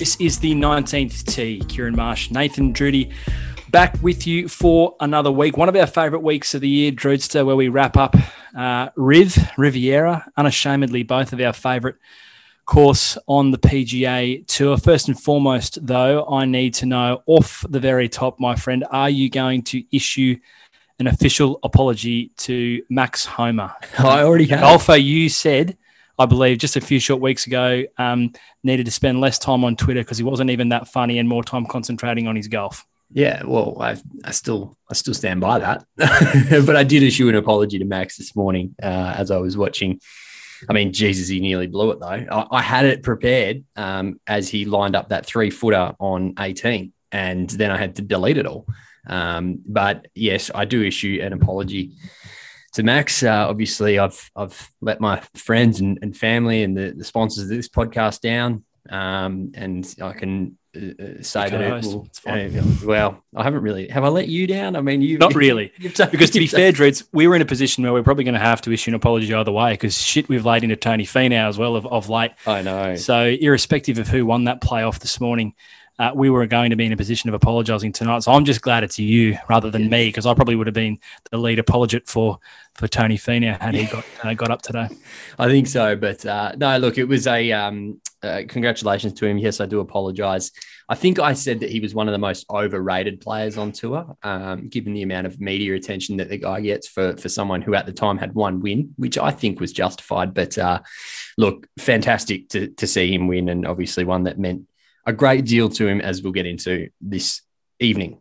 This is the 19th tee. Kieran Marsh, Nathan Drudy, back with you for another week. One of our favourite weeks of the year, Drudster, where we wrap up uh, Riv, Riviera, unashamedly both of our favourite course on the PGA Tour. First and foremost, though, I need to know off the very top, my friend, are you going to issue an official apology to Max Homa? I already have. Golfer, you said I believe, just a few short weeks ago, um, needed to spend less time on Twitter because he wasn't even that funny and more time concentrating on his golf. Yeah, well, I, I still I still stand by that, but I did issue an apology to Max this morning uh, as I was watching. I mean, Jesus, he nearly blew it though. I, I had it prepared um, as he lined up that three footer on 18, and then I had to delete it all. Um, but yes, I do issue an apology to Max. Uh, obviously, I've I've let my friends and, and family and the, the, sponsors of this podcast down, um, and I can uh, uh say that it will, uh, well, I haven't really. Have I let you down? I mean, you not really, because to be fair, Dreads, we were in a position where we're probably going to have to issue an apology either way because shit we've laid into Tony Finau as well of, of late. I know. So, irrespective of who won that playoff this morning, uh, we were going to be in a position of apologising tonight. So I'm just glad it's you rather than yeah. me because I probably would have been the lead apologist for for Tony Finau had he got uh, got up today. I think so, but uh, no, look, it was a um, uh, congratulations to him. Yes, I do apologise. I think I said that he was one of the most overrated players on tour, um, given the amount of media attention that the guy gets for for someone who at the time had one win, which I think was justified. But uh, look, fantastic to to see him win, and obviously one that meant a great deal to him, as we'll get into this evening.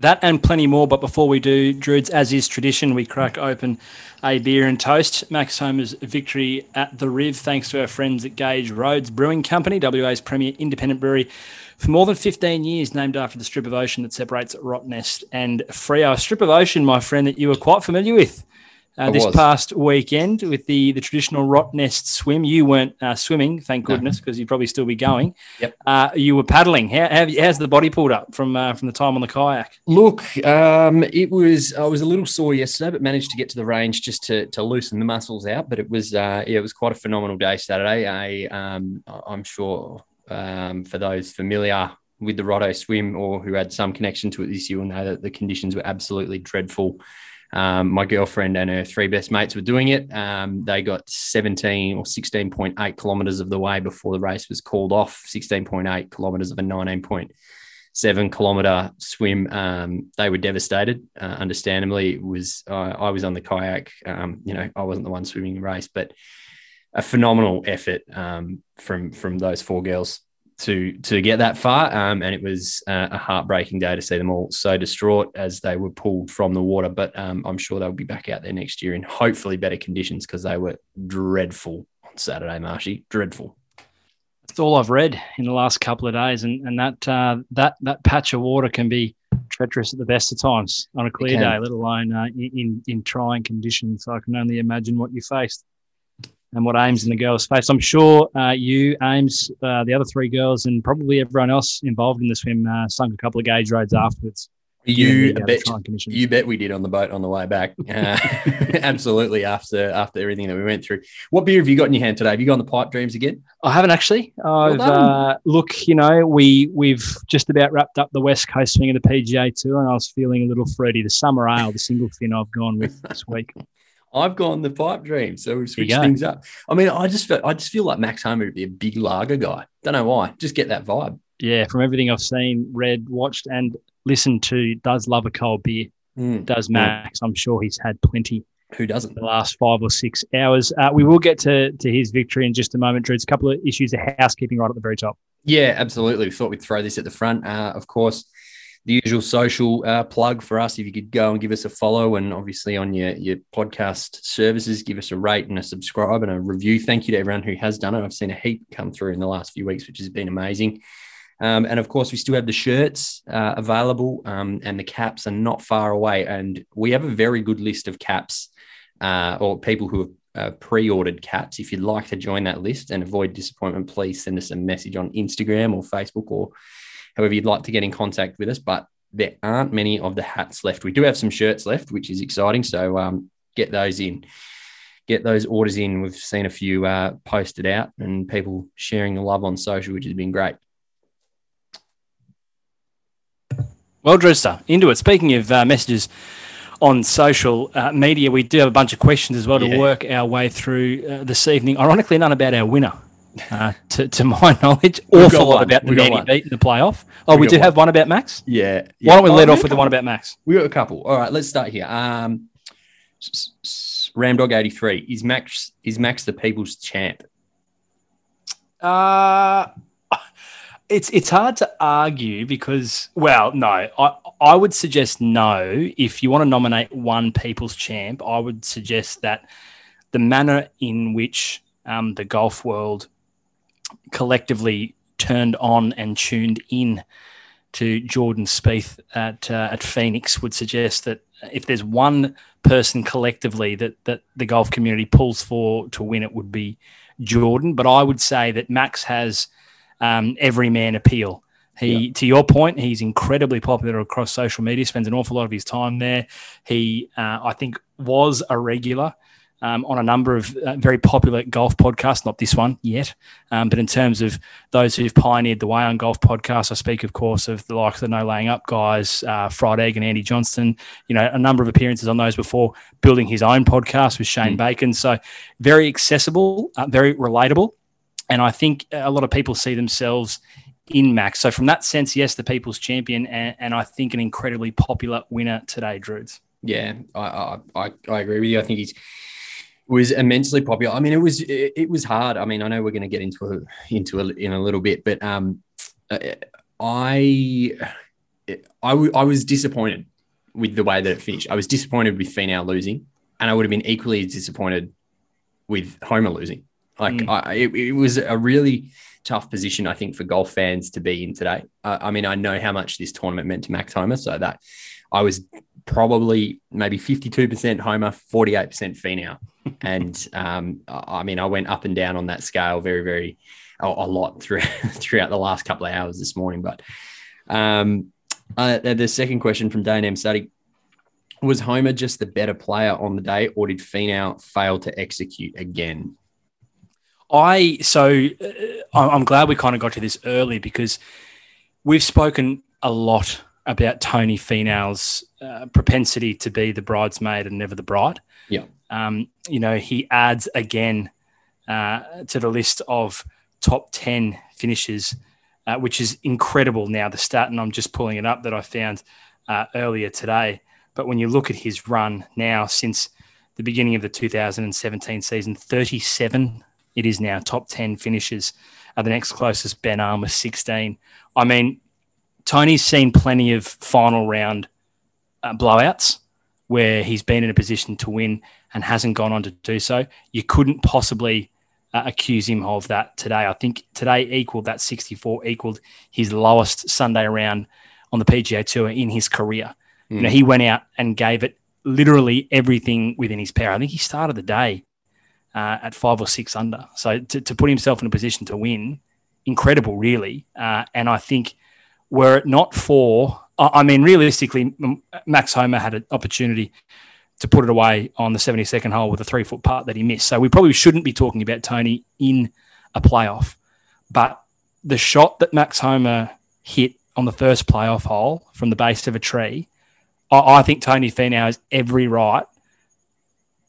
That and plenty more. But before we do, Druids, as is tradition, we crack open a beer and toast. Max Homa's victory at the Riv, thanks to our friends at Gage Roads Brewing Company, WA's premier independent brewery for more than 15 years, named after the strip of ocean that separates Rottnest and Freo. A strip of ocean, my friend, that you are quite familiar with uh, this was. past weekend with the the traditional Rottnest swim. You weren't uh, swimming, thank goodness, because no. you'd probably still be going. Yep. Uh, you were paddling. How, how how's the body pulled up from uh, from the time on the kayak? Look, um, it was I was a little sore yesterday, but managed to get to the range just to, to loosen the muscles out. But it was uh, yeah, it was quite a phenomenal day Saturday. I um, I'm sure um, for those familiar with the Rotto swim or who had some connection to it this year will know that the conditions were absolutely dreadful. Um, my girlfriend and her three best mates were doing it. Um, they got 17 or 16.8 kilometers of the way before the race was called off, 16.8 kilometers of a 19.7 kilometer swim. Um, they were devastated. Uh, understandably, it was uh, I was on the kayak. Um, you know, I wasn't the one swimming the race, but a phenomenal effort um, from from those four girls to to get that far. Um, and it was uh, a heartbreaking day to see them all so distraught as they were pulled from the water. But um, I'm sure they'll be back out there next year in hopefully better conditions because they were dreadful on Saturday, Marshy. Dreadful. That's all I've read in the last couple of days, and and that uh, that that patch of water can be treacherous at the best of times on a clear day, let alone uh, in in trying conditions. So I can only imagine what you faced and what Ames and the girls face. I'm sure uh, you, Ames, uh, the other three girls, and probably everyone else involved in the swim uh, sunk a couple of Gage Roads afterwards. You bet, you bet we did on the boat on the way back. Uh, absolutely, after after everything that we went through. What beer have you got in your hand today? Have you gone on the pipe dreams again? I haven't actually. I've well uh, look, you know, we we've just about wrapped up the West Coast swing of the PGA Tour, and I was feeling a little fruity. The summer ale, the single fin, I've gone with this week. I've gone the pipe dream, so we've switched things up. I mean, I just feel, I just feel like Max Homa would be a big lager guy. Don't know why. Just get that vibe. Yeah, from everything I've seen, read, watched, and listened to, does love a cold beer. Mm. Does Max? I'm sure he's had plenty. Who doesn't? The last five or six hours. Uh, we will get to to his victory in just a moment, Drew. It's a couple of issues of housekeeping right at the very top. Yeah, absolutely. We thought we'd throw this at the front. Uh, of course, the usual social uh, plug for us. If you could go and give us a follow, and obviously on your your podcast services, give us a rate and a subscribe and a review. Thank you to everyone who has done it. I've seen a heap come through in the last few weeks, which has been amazing. Um, and of course, we still have the shirts uh, available, um, and the caps are not far away. And we have a very good list of caps uh, or people who have uh, pre-ordered caps. If you'd like to join that list and avoid disappointment, please send us a message on Instagram or Facebook or however you'd like to get in contact with us. But there aren't many of the hats left. We do have some shirts left, which is exciting. So um, get those in. Get those orders in. We've seen a few uh, posted out and people sharing the love on social, which has been great. Well, Drewster, into it. Speaking of uh, messages on social uh, media, we do have a bunch of questions as well to Yeah. work our way through uh, this evening. Ironically, none about our winner, uh, to, to my knowledge. Awful lot one. about the man he beat in the playoff. Oh, we, got do have one about Max. Yeah. Why don't we Oh, lead off with the one about Max? We got a couple. All right, let's start here. Um, Ramdog eighty three is Max is Max the people's champ? Uh it's it's hard to argue because well no I I would suggest no if you want to nominate one people's champ I would suggest that the manner in which um, the golf world collectively turned on and tuned in to Jordan Spieth at uh, at Phoenix would suggest that if there's one person collectively that that the golf community pulls for to win it would be Jordan, but I would say that Max has um, every man appeal. He, to your point, he's incredibly popular across social media. Spends an awful lot of his time there. He, uh, I think, was a regular um, on a number of uh, very popular golf podcasts. Not this one yet, um, but in terms of those who've pioneered the way on golf podcasts, I speak, of course, of the likes of the No Laying Up guys, uh, Fried Egg and Andy Johnson. You know, a number of appearances on those before building his own podcast with Shane Bacon. So very accessible, uh, very relatable, and I think a lot of people see themselves in Max. So from that sense, yes, the people's champion, and, and I think an incredibly popular winner today, Druids. Yeah, I, I I I agree with you. I think he's was immensely popular. I mean, it was it, it was hard. I mean, I know we're going to get into a, into a, in a little bit, but um, I I, w- I was disappointed with the way that it finished. I was disappointed with Finau losing, and I would have been equally disappointed with Homa losing. Like Mm. I, it, it was a really tough position, I think, for golf fans to be in today. Uh, I mean, I know how much this tournament meant to Max Homa, so that I was probably maybe 52% Homa, 48% Finau. and um, I mean, I went up and down on that scale very, very a, a lot through, throughout the last couple of hours this morning. But um, uh, the second question from Dane M. Study was Homa just the better player on the day, or did Finau fail to execute again? I so uh, I'm glad we kind of got to this early because we've spoken a lot about Tony Finau's uh, propensity to be the bridesmaid and never the bride. Yeah. Um, you know, he adds again uh, to the list of top 10 finishes, uh, which is incredible now. The stat, and I'm just pulling it up that I found uh, earlier today. But when you look at his run now since the beginning of the 2017 season, 37 it is now top 10 finishes. Uh, the next closest, Ben An, was 16. I mean, Tony's seen plenty of final round uh, blowouts where he's been in a position to win and hasn't gone on to do so. You couldn't possibly uh, accuse him of that today. I think today equaled that 64, equaled his lowest Sunday round on the PGA Tour in his career. You know, he went out and gave it literally everything within his power. I think he started the day uh, at five or six under. So to, to put himself in a position to win, incredible, really. Uh, and I think were it not for, I mean, realistically, Max Homa had an opportunity to put it away on the 72nd hole with a three foot putt that he missed. So we probably shouldn't be talking about Tony in a playoff. But the shot that Max Homa hit on the first playoff hole from the base of a tree, I, I think Tony Finau has every right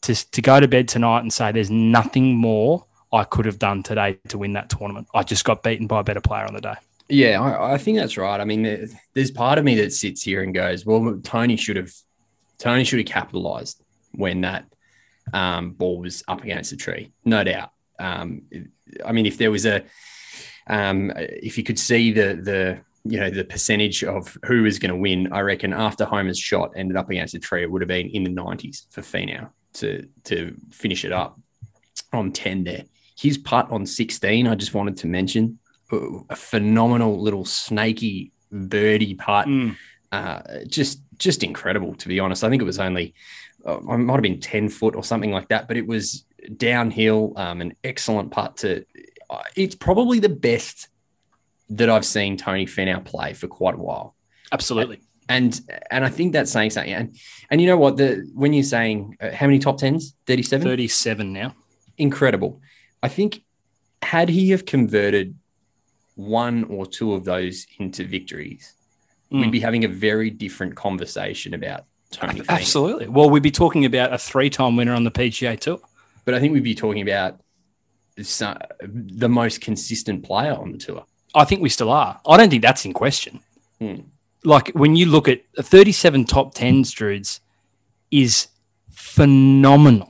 to, to go to bed tonight and say there's nothing more I could have done today to win that tournament. I just got beaten by a better player on the day. Yeah, I, I think that's right. I mean, there- there's part of me that sits here and goes, "Well, Tony should have, Tony should have capitalized when that um, ball was up against the tree, no doubt." Um, I mean, if there was a, um, if you could see the the you know the percentage of who was going to win, I reckon after Homa's shot ended up against the tree, it would have been in the 90s for Finau to to finish it up on 10 there. His putt on 16, I just wanted to mention a phenomenal little snaky birdie putt. Mm. Uh, just just incredible, to be honest. I think it was only uh, it might have been ten foot or something like that, but it was downhill. Um, an excellent putt to. Uh, it's probably the best that I've seen Tony Finau play for quite a while Absolutely. and and I think that's saying something. And and you know what? The when you're saying uh, how many top tens? Thirty seven. 37 now. Incredible. I think had he have converted one or two of those into victories, Mm. we'd be having a very different conversation about Tony. Absolutely. Well, we'd be talking about a three time winner on the PGA Tour. But I think we'd be talking about the most consistent player on the tour. I think we still are. I don't think that's in question. Hmm. Like when you look at 37 top 10s, Druids, is phenomenal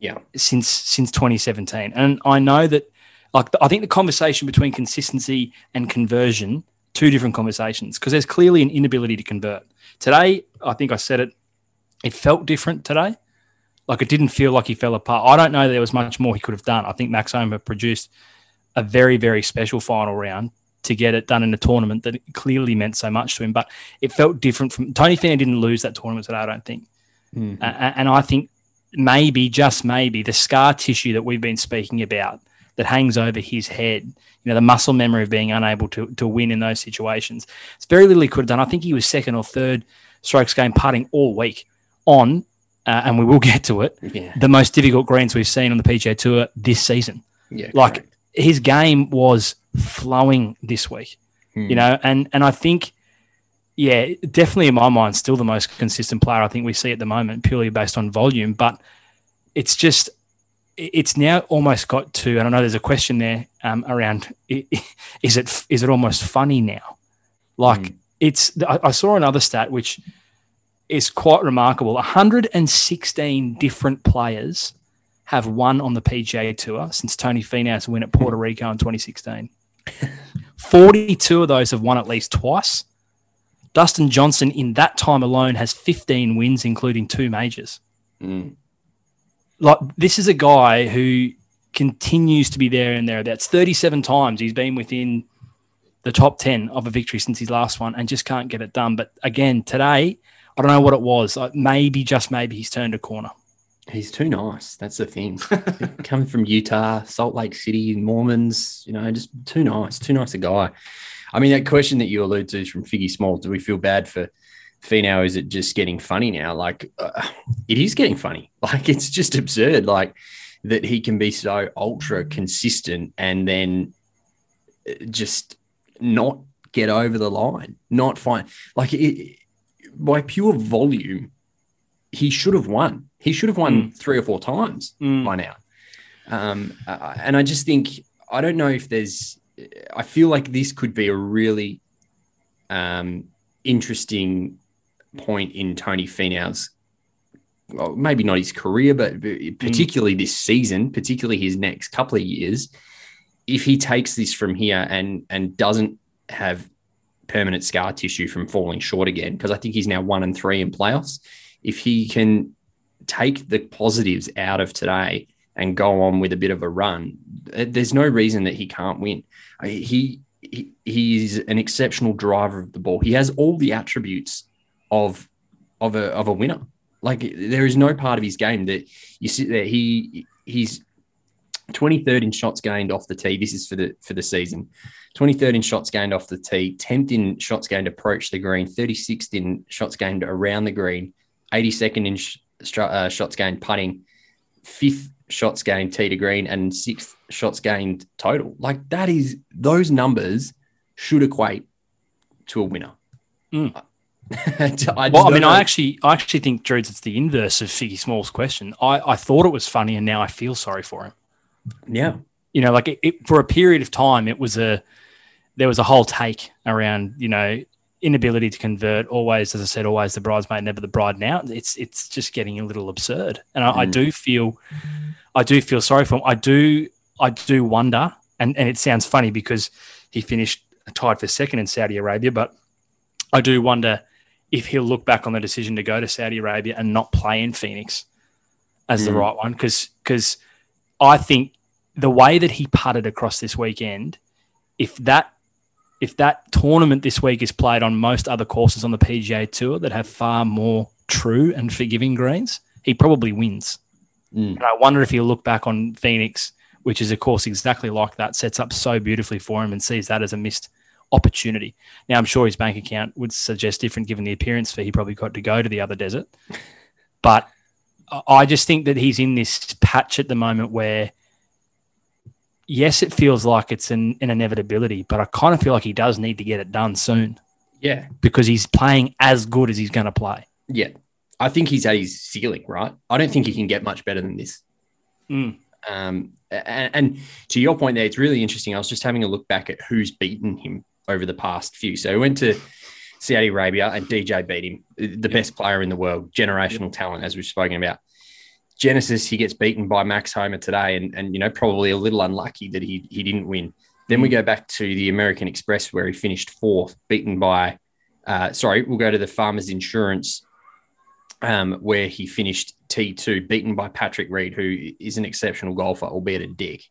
Yeah. since since 2017. And I know that, like, I think the conversation between consistency and conversion, two different conversations, because there's clearly an inability to convert. Today, I think I said it, it felt different today. Like it didn't feel like he fell apart. I don't know there was much more he could have done. I think Max Homa produced a very, very special final round to get it done in a tournament that clearly meant so much to him. But it felt different from Tony Finau didn't lose that tournament today, I don't think. Mhm. A- a- and I think maybe, just maybe, the scar tissue that we've been speaking about that hangs over his head, you know, the muscle memory of being unable to, to win in those situations. It's very little he could have done. I think he was second or third strokes gained putting all week on, uh, and we will get to it, Yeah. the most difficult greens we've seen on the PGA Tour this season Yeah. like correct. his game was flowing this week, Hmm. you know, and and I think, yeah, definitely in my mind, still the most consistent player I think we see at the moment, purely based on volume. But it's just, it's now almost got to, and I know there's a question there um, around, is it is it almost funny now? Like Hmm. it's, I, I saw another stat which is quite remarkable. 116 different players have won on the PGA Tour since Tony Finau's win at Puerto Rico in 2016. 42 of those have won at least twice. Dustin Johnson, in that time alone, has 15 wins, including two majors. Mm. Like, this is a guy who continues to be there and thereabouts. 37 times he's been within the top 10 of a victory since his last one and just can't get it done. But again, today, I don't know what it was. Like maybe, just maybe, he's turned a corner. He's too nice. That's the thing. Coming from Utah, Salt Lake City, Mormons, you know, just too nice, too nice a guy. I mean, that question that you allude to is from Figgy Small. Do we feel bad for Finau? Is it just getting funny now? Like, uh, it is getting funny. Like, it's just absurd. Like that he can be so ultra consistent and then uh, just not get over the line, not find like it by pure volume. He should have won. He should have won three or four times Mm. by now. Um, uh, and I just think I don't know if there's. I feel like this could be a really um, interesting point in Tony Finau's. Well, maybe not his career, but particularly mm. this season, particularly his next couple of years. If he takes this from here and and doesn't have permanent scar tissue from falling short again, because I think he's now one and three in playoffs. If he can take the positives out of today and go on with a bit of a run, there's no reason that he can't win. He, he he's an exceptional driver of the ball. He has all the attributes of of a of a winner. Like there is no part of his game that you sit there. He he's 23rd in shots gained off the tee. This is for the for the season. 23rd in shots gained off the tee, 10th in shots gained approach the green, 36th in shots gained around the green, 82nd in sh- uh, shots gained putting, fifth shots gained tee to green, and sixth shots gained total. Like that is those numbers should equate to a winner. Mm. I Well, I mean, know. I actually, I actually think, Drews, it's the inverse of Figgy Small's question. I, I thought it was funny, and now I feel sorry for him. yeah, You know, like it, it, for a period of time, it was a there was a whole take around you know inability to convert. Always, as I said, always the bridesmaid, never the bride. Now it's it's just getting a little absurd, and I, I Mm. do feel, I do feel sorry for him. I do, I do wonder, and and it sounds funny because he finished tied for second in Saudi Arabia, but I do wonder if he'll look back on the decision to go to Saudi Arabia and not play in Phoenix as the Mm. right one because because I think the way that he putted across this weekend if that if that tournament this week is played on most other courses on the PGA Tour that have far more true and forgiving greens, he probably wins. Mm. And I wonder if he'll look back on Phoenix, which is a course exactly like that, sets up so beautifully for him and sees that as a missed opportunity. Now, I'm sure his bank account would suggest different given the appearance fee he probably got to go to the other desert. But I- just think that he's in this patch at the moment where, yes, it feels like it's an, an inevitability, but I kind of feel like he does need to get it done soon Yeah. because he's playing as good as he's going to play. Yeah. I think he's at his ceiling, right? I don't think he can get much better than this. Mm. Um, and, and to your point there, it's really interesting. I was just having a look back at who's beaten him over the past few. So he went to Saudi Arabia and DJ beat him, the best player in the world, generational talent, as we've spoken about. Genesis, he gets beaten by Max Homa today, and, and you know, probably a little unlucky that he he didn't win. Then we go back to the American Express where he finished fourth, beaten by uh, sorry, we'll go to the Farmers Insurance um, where he finished T2, beaten by Patrick Reed, who is an exceptional golfer, albeit a dick.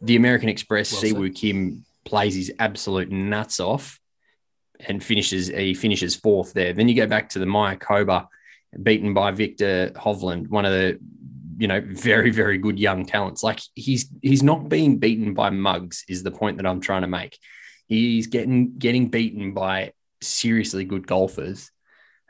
The American Express, Well. Siwoo Kim plays his absolute nuts off and finishes he finishes fourth there. Then you go back to the Maya Mayakoba, beaten by Viktor Hovland, one of the you know very very good young talents. Like he's he's not being beaten by mugs is the point that I'm trying to make. He's getting getting beaten by seriously good golfers.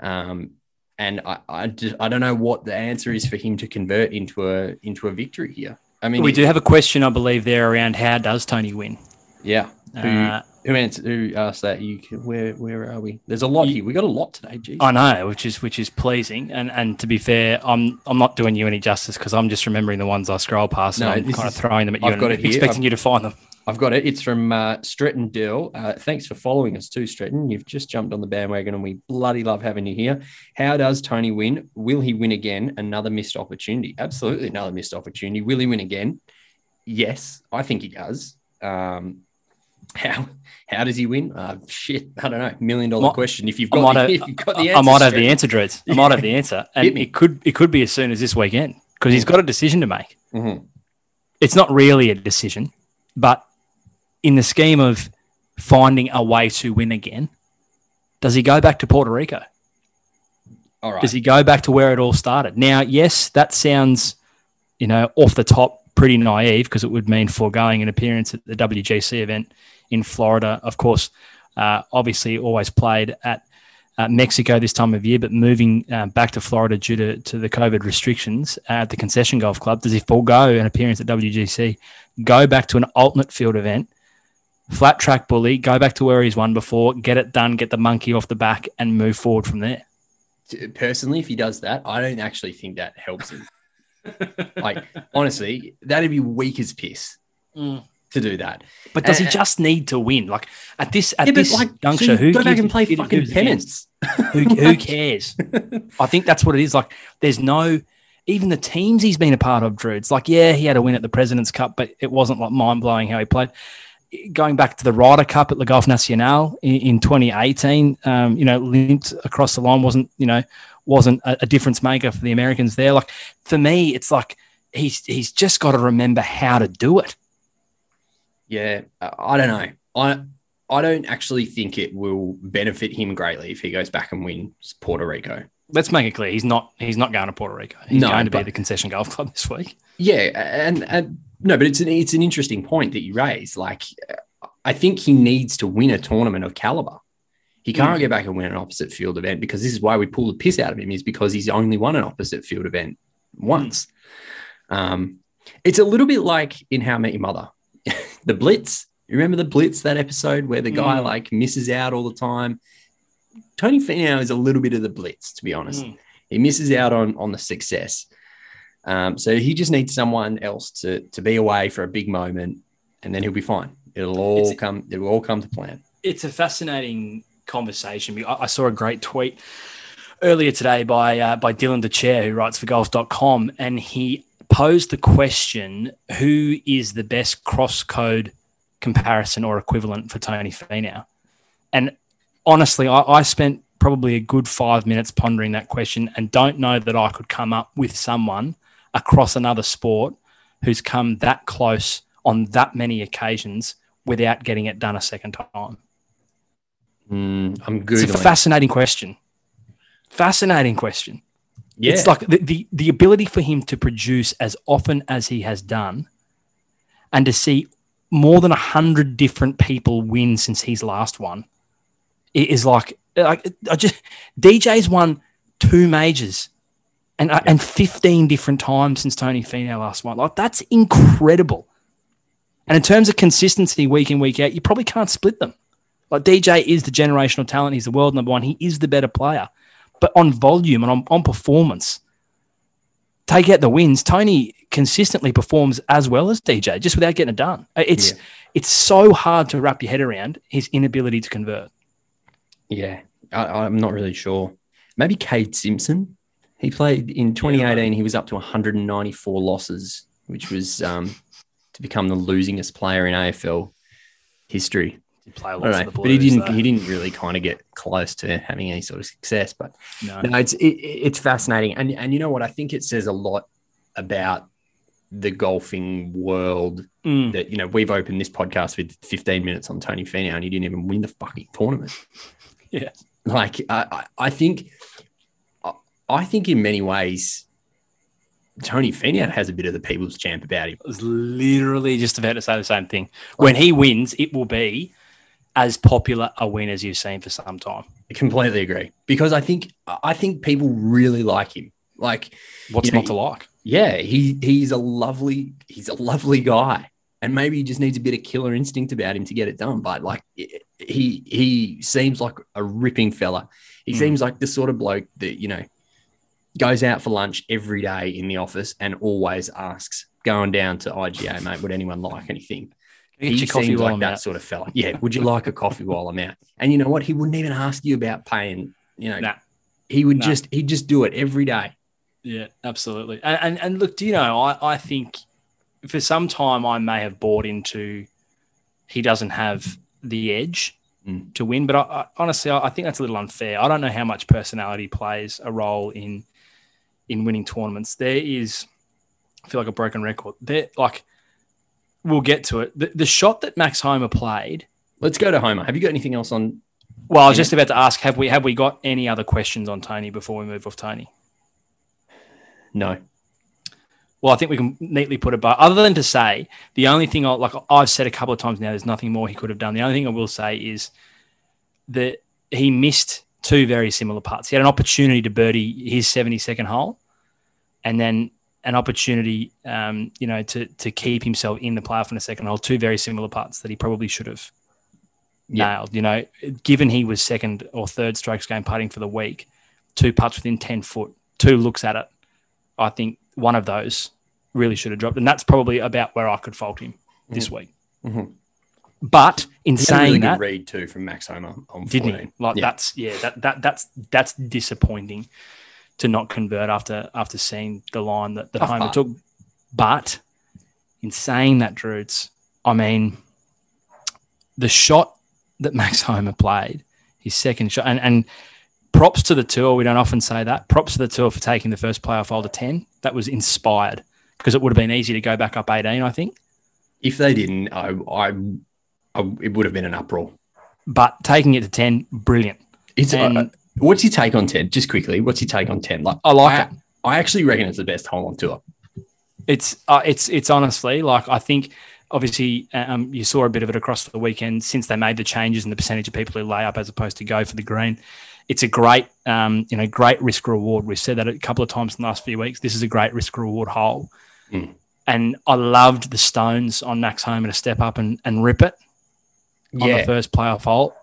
Um, and I, I, just, I don't know what the answer is for him to convert into a into a victory here. I mean, We do have a question, I believe, there around how does Tony win? Yeah. Who, Uh, who answered? Who asked that? You can, where where are we? There's a lot You- here. We got a lot today. Geez. I know, which is which is pleasing. And and to be fair, I'm I'm not doing you any justice because I'm just remembering the ones I scroll past No, and I'm kind of throwing them at you I've got it here. expecting I've- you to find them. I've got it. It's from uh, Stretton Dill. Uh, thanks for following us too, Stretton. You've just jumped on the bandwagon, and we bloody love having you here. How does Tony win? Will he win again? Another missed opportunity. Absolutely, another missed opportunity. Will he win again? Yes, I think he does. Um, how how does he win? Uh, shit, I don't know. Million dollar Might- question. If you've I got, might the, have, if you've got the I answer, might have the answer, Dreads. I might have the answer, and it could it could be as soon as this weekend because he's got a decision to make. Mhm. It's not really a decision, but in the scheme of finding a way to win again, does he go back to Puerto Rico? All right. Does he go back to where it all started? Now, yes, that sounds, you know, off the top pretty naive because it would mean foregoing an appearance at the WGC event in Florida. Of course, uh, obviously always played at uh, Mexico this time of year, but moving uh, back to Florida due to, to the COVID restrictions at the Concession Golf Club, does he forego an appearance at WGC, go back to an alternate field event, flat track bully, go back to where he's won before, get it done, get the monkey off the back, and move forward from there? personally, if he does that, I don't actually think that helps him. like, honestly, that'd be weak as piss Mm. To do that. But does he Uh, just need to win? Like at this at Yeah, this like, juncture, so who go back and play fucking penance. Who, who cares? I think that's what it is. Like there's no even the teams he's been a part of, Drew. It's like yeah, he had a win at the President's Cup, but it wasn't like mind blowing how he played. Going back to the Ryder Cup at Le Golf National in, in 2018, um, you know, limped across the line wasn't you know wasn't a, a difference maker for the Americans there. Like for me, it's like he's he's just got to remember how to do it. Yeah, I don't know. I I don't actually think it will benefit him greatly if he goes back and wins Puerto Rico. let's make it clear he's not he's not going to Puerto Rico. He's No, going to be but- at the concession golf club this week. Yeah, and, and no, but it's an it's an interesting point that you raise. Like, I think he needs to win a tournament of caliber. He can't Mm. go back and win an opposite field event because this is why we pull the piss out of him. Is because he's only won an opposite field event once. Um, it's a little bit like in How I Met Your Mother, the Blitz. You remember the Blitz that episode where the guy Mm. like misses out all the time. Tony Finau is a little bit of the Blitz, to be honest. Mm. He misses out on on the success. Um, so he just needs someone else to to be away for a big moment, and then he'll be fine. It'll all It's- come. It will all come to plan. It's a fascinating conversation. I, I saw a great tweet earlier today by uh, by Dylan Dethier, who writes for golf.com, and he posed the question who is the best cross code comparison or equivalent for Tony Finau? And honestly, I, I spent probably a good five minutes pondering that question and don't know that I could come up with someone across another sport who's come that close on that many occasions without getting it done a second time? Mm, I'm good. It's a fascinating question. Fascinating question. Yeah, It's like the, the, the ability for him to produce as often as he has done and to see more than a hundred different people win since he's last won. It is like, like I just DJ's won two majors and uh, and 15 different times since Tony Finau last won. Like that's incredible. And in terms of consistency week in, week out, you probably can't split them. Like DJ is the generational talent. He's the world number one. He is the better player. But on volume and on, on performance, take out the wins. Tony consistently performs as well as DJ, just without getting it done. Uh, It's Yeah. it's so hard to wrap your head around his inability to convert. yeah. I, I'm not really sure. Maybe Kade Simpson. He played in 2018. He was up to 194 losses, which was um, to become the losingest player in AFL history. Play I don't know, but he didn't. He didn't really kind of get close to having any sort of success. But No. no, it's it, it's fascinating, and and you know what? I think it says a lot about the golfing world Mm. that you know we've opened this podcast with 15 minutes on Tony Finau, and he didn't even win the fucking tournament. Yeah. Like I, I I think, I- I think in many ways, Tony Finau has a bit of the people's champ about him. I was literally just about to say the same thing. When he wins, it will be as popular a win as you've seen for some time. I completely agree because I think I think people really like him. Like What's You know, not to like? yeah, he he's a lovely he's a lovely guy, and maybe he just needs a bit of killer instinct about him to get it done. But like he he seems like a ripping fella. He Mm. seems like the sort of bloke that you know goes out for lunch every day in the office and always asks, going down to IGA, mate, would anyone like anything? He seems while like that out. sort of fella. Yeah, would you like a coffee while I'm out? And you know what? He wouldn't even ask you about paying. You know, Nah. he would Nah. just he'd just do it every day. Yeah, absolutely. And, and and look, do you know? I I think for some time I may have bought into he doesn't have the edge Mm. to win, but I, I, honestly, I, I think that's a little unfair. I don't know how much personality plays a role in in winning tournaments. There is, I feel like a broken record. There, like we'll get to it. The, the shot that Max Homa played. Let's go to Homa. Have you got anything else on? Well, I was just about to ask: Have we have we got any other questions on Tony before we move off Tony? No. Well, I think we can neatly put it, by. other than to say, the only thing I like I've said a couple of times now, there's nothing more he could have done. The only thing I will say is that he missed two very similar putts. He had an opportunity to birdie his 72nd hole, and then an opportunity, um, you know, to to keep himself in the playoff in the second hole. Two very similar putts that he probably should have Yeah. nailed. You know, given he was second or third strokes gained putting for the week, two putts within 10 foot, two looks at it. I think one of those really should have dropped. And that's probably about where I could fault him this week. Mhm. But in He a saying really that, read too from Max Homa on didn't 14. he? Like Yeah. that's yeah, that that that's that's disappointing to not convert after after seeing the line that, that Tough Homa part. took. But in saying that, Druids, I mean the shot that Max Homa played, his second shot, and, and props to the tour. We don't often say that. Props to the tour for taking the first playoff hole to 10. That was inspired because it would have been easy to go back up 18, I think. If they didn't, I, I, I it would have been an uproar. But taking it to 10, brilliant. It's And- uh, what's your take on ten? Just quickly, what's your take on ten? Like, I like I, it. I actually reckon it's the best hole on tour. It's uh, it's it's honestly like I think obviously um, you saw a bit of it across the weekend since they made the changes and the percentage of people who lay up as opposed to go for the green. It's a great um, you know great risk reward. We've said that a couple of times in the last few weeks. This is a great risk reward hole, Mm. and I loved the stones on Max Homa to step up and, and rip it on the Yeah, first playoff hole.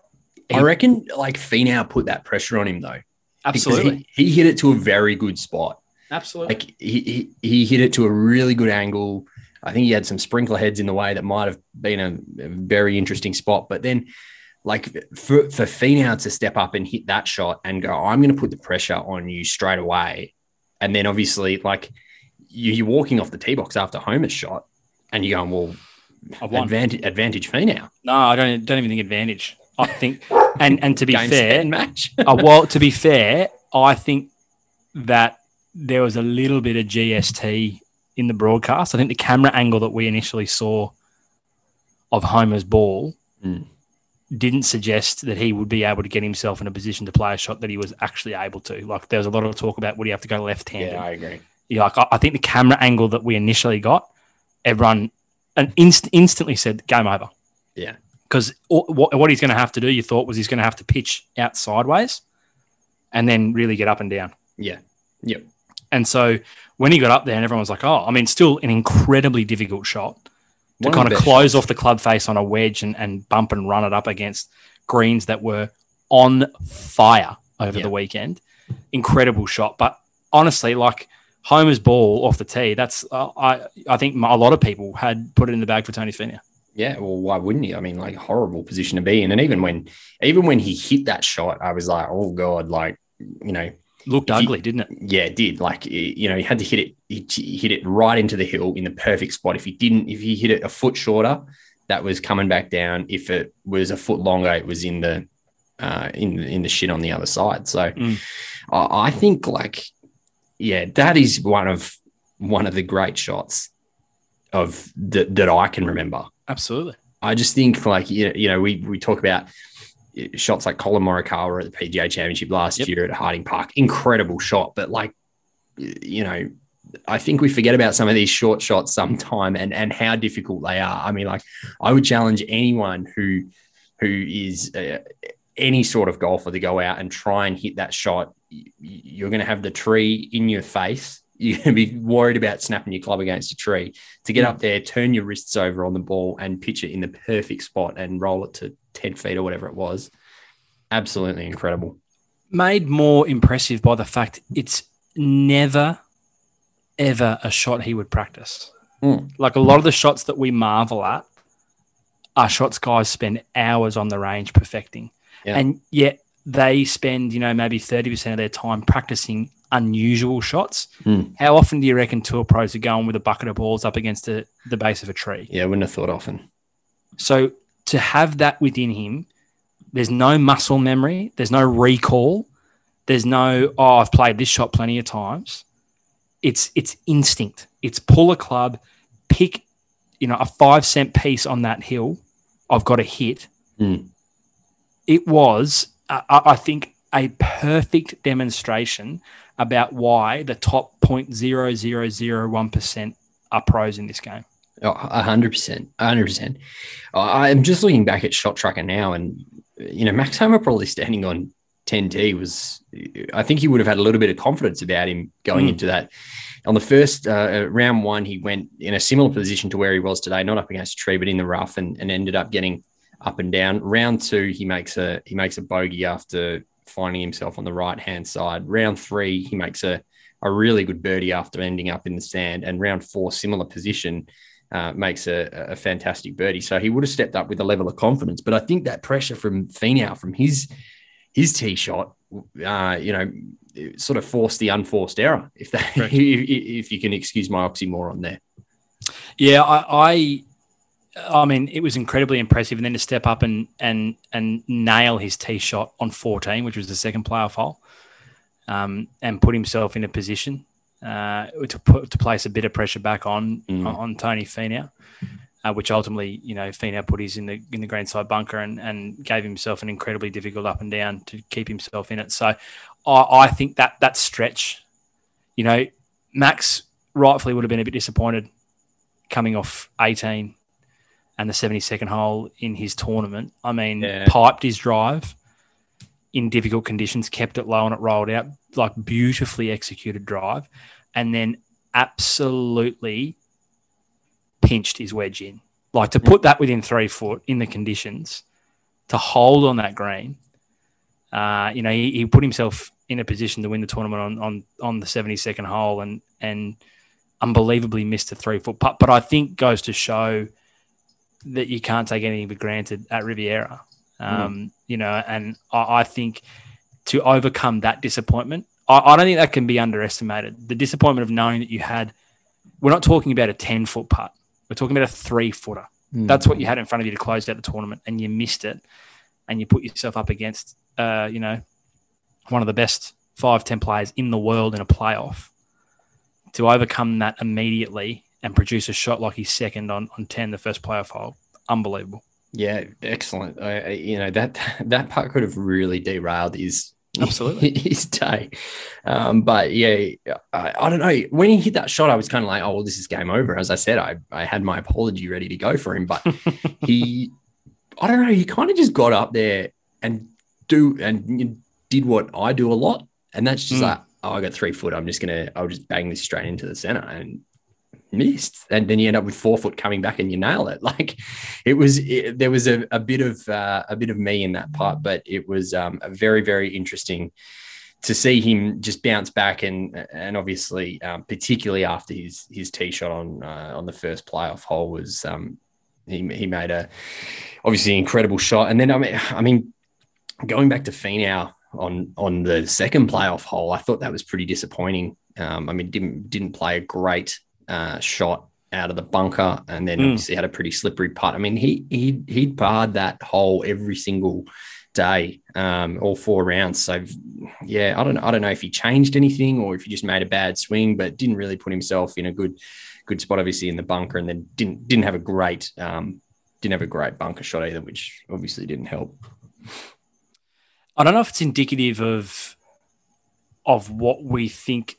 I reckon like Finau put that pressure on him though. Absolutely, he, he hit it to a very good spot. absolutely. Like he, he he hit it to a really good angle. I think he had some sprinkler heads in the way that might have been a, a very interesting spot. But then, like for for Finau to step up and hit that shot and go, I'm going to put the pressure on you straight away. And then obviously, like you, you're walking off the tee box after Homa's shot, and you're going, well, I've won. advantage advantage Finau. No, I don't don't even think advantage. I think, and and to be Game fair, match. uh, well, to be fair, I think that there was a little bit of GST in the broadcast. I think the camera angle that we initially saw of Homa's ball Mm. didn't suggest that he would be able to get himself in a position to play a shot that he was actually able to. Like there was a lot of talk about would he have to go left handed. Yeah, I agree. Yeah, like I, I think the camera angle that we initially got, everyone and inst- instantly said game over Yeah. Because what, what he's going to have to do, you thought, was he's going to have to pitch out sideways and then really get up and down. Yeah. Yep. And so when he got up there, and everyone was like, "Oh, I mean, still an incredibly difficult shot to One kind of best close off the club face on a wedge and, and bump and run it up against greens that were on fire over Yeah. the weekend. Incredible shot, but honestly, like Homa's ball off the tee, that's uh, I I think a lot of people had put it in the bag for Tony Fina. Yeah, well, why wouldn't he? I mean, like horrible position to be in. And even when even when he hit that shot, I was like, oh god, like you know, Looked ugly, didn't it? yeah, it did. Like you know, he had to hit it. He, he hit it right into the hill in the perfect spot. If he didn't, if he hit it a foot shorter, that was coming back down. If it was a foot longer, it was in the uh, in in the shit on the other side. So Mm. I, I think like yeah, that is one of one of the great shots of that that I can remember. Absolutely. I just think like you know, we we talk about shots like Collin Morikawa at the PGA Championship last Yep. year at Harding Park, incredible shot, but like you know, I think we forget about some of these short shots sometime and and how difficult they are. I mean, like I would challenge anyone who who is uh, any sort of golfer to go out and try and hit that shot. You're going to have the tree in your face. You're going to be worried about snapping your club against a tree to get up there, turn your wrists over on the ball and pitch it in the perfect spot and roll it to 10 feet or whatever it was. Absolutely incredible. Made more impressive by the fact it's never, ever a shot he would practice. Mm. Like a lot of the shots that we marvel at are shots guys spend hours on the range perfecting. Yeah. And yet they spend, you know, maybe 30% of their time practicing unusual shots. Mm. How often do you reckon tour pros are going with a bucket of balls up against the, the base of a tree? Yeah, I wouldn't have thought often. So to have that within him, there's no muscle memory, there's no recall, there's no oh I've played this shot plenty of times. It's it's instinct. It's pull a club, pick, you know, a five cent piece on that hill. I've got to hit. Mm. It was, uh, I I think, a perfect demonstration about why the top 0.0001% are pros in this game. Oh, A hundred percent, a hundred percent. I- I'm just looking back at Shot Tracker now, and you know, Max Homa probably standing on 10T was. I think he would have had a little bit of confidence about him going Mm. into that. On the first uh, round one, he went in a similar position to where he was today, not up against a tree, but in the rough, and, and ended up getting up and down. Round two, he makes a he makes a bogey after finding himself on the right hand side. Round three, he makes a a really good birdie after ending up in the sand, and round four, similar position uh, makes a, a fantastic birdie. So he would have stepped up with a level of confidence. But I think that pressure from Finau from his his tee shot, uh, you know, sort of forced the unforced error. If that, Correct. if, if you can excuse my oxymoron there. Yeah, I, I, I mean, it was incredibly impressive, and then to step up and and and nail his tee shot on 14, which was the second playoff hole, um, and put himself in a position uh, to put to place a bit of pressure back on Mm. on, on Tony Finau, uh, which ultimately, you know, Finau put his in the in the greenside bunker and and gave himself an incredibly difficult up and down to keep himself in it. So, I, I think that that stretch, you know, Max rightfully would have been a bit disappointed coming off 18 and the 72nd hole in his tournament. I mean, Yeah. piped his drive in difficult conditions, kept it low and it rolled out, like beautifully executed drive, and then absolutely pinched his wedge in. Like to put that within three foot in the conditions, to hold on that green, uh, you know, he, he put himself in a position to win the tournament on on on the 72nd hole and and unbelievably missed a three foot putt. But I think goes to show that you can't take anything for granted at Riviera. Um, You know, and I, I think to overcome that disappointment, I, I don't think that can be underestimated. The disappointment of knowing that you had, we're not talking about a 10 foot putt, we're talking about a three footer. That's what you had in front of you to close out the tournament, and you missed it, and you put yourself up against, uh, you know, one of the best five, 10 players in the world in a playoff. To overcome that immediately and produce a shot like his second on, on 10, the first playoff hole, unbelievable. Yeah, excellent. I, you know that that part could have really derailed his absolutely his day. Um, but yeah, I, I, don't know. When he hit that shot, I was kind of like, oh, well, this is game over. As I said, I, I had my apology ready to go for him, but he, I don't know, he kind of just got up there and do and did what I do a lot, and that's just mm. like, oh, I got three foot. I'm just gonna, I'll just bang this straight into the center, and missed. And then you end up with four foot coming back and you nail it. Like it was it, there was a, a bit of uh, a bit of me in that part but it was um, a very very interesting to see him just bounce back and and obviously um, particularly after his his tee shot on uh, on the first playoff hole was um, he, he made a obviously incredible shot. And then I mean I mean going back to Finau on on the second playoff hole I thought that was pretty disappointing. Um, I mean didn't didn't play a great uh, shot out of the bunker, and then mm. obviously had a pretty slippery putt. I mean, he he he barred that hole every single day, um, all four rounds. So yeah, I don't I don't know if he changed anything or if he just made a bad swing, but didn't really put himself in a good good spot, obviously in the bunker, and then didn't didn't have a great um, didn't have a great bunker shot either, which obviously didn't help. I don't know if it's indicative of of what we think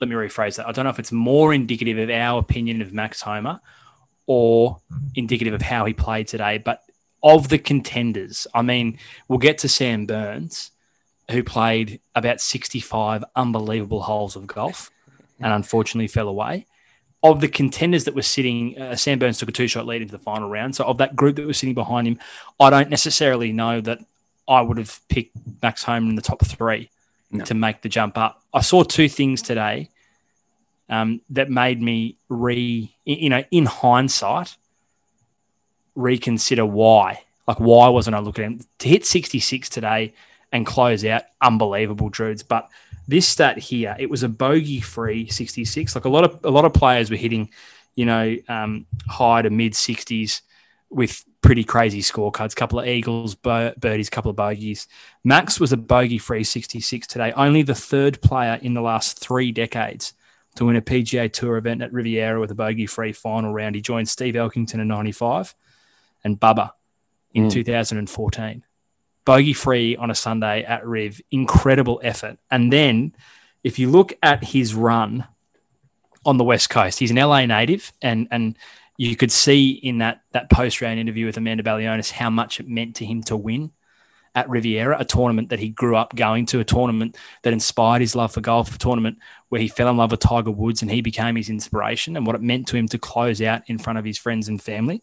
let me rephrase that. I don't know if it's more indicative of our opinion of Max Homa or indicative of how he played today, but of the contenders, I mean, we'll get to Sam Burns, who played about 65 unbelievable holes of golf and unfortunately fell away. Of the contenders that were sitting, uh, Sam Burns took a two shot lead into the final round. So, of that group that was sitting behind him, I don't necessarily know that I would have picked Max Homa in the top three no. to make the jump up. I saw two things today um, that made me re, you know, in hindsight, reconsider why. Like, why wasn't I looking at him to hit 66 today and close out? Unbelievable, Drudes. But this stat here, it was a bogey-free 66. Like a lot of a lot of players were hitting, you know, um, high to mid 60s with pretty crazy scorecards. Couple of eagles, birdies, couple of bogeys. Max was a bogey-free 66 today. Only the third player in the last three decades to win a PGA Tour event at Riviera with a bogey-free final round. He joined Steve Elkington in '95 and Bubba in mm. 2014. Bogey-free on a Sunday at Riv, incredible effort. And then, if you look at his run on the West Coast, he's an LA native, and and you could see in that that post round interview with Amanda Balionis how much it meant to him to win at Riviera, a tournament that he grew up going to, a tournament that inspired his love for golf, a tournament where he fell in love with Tiger Woods and he became his inspiration and what it meant to him to close out in front of his friends and family.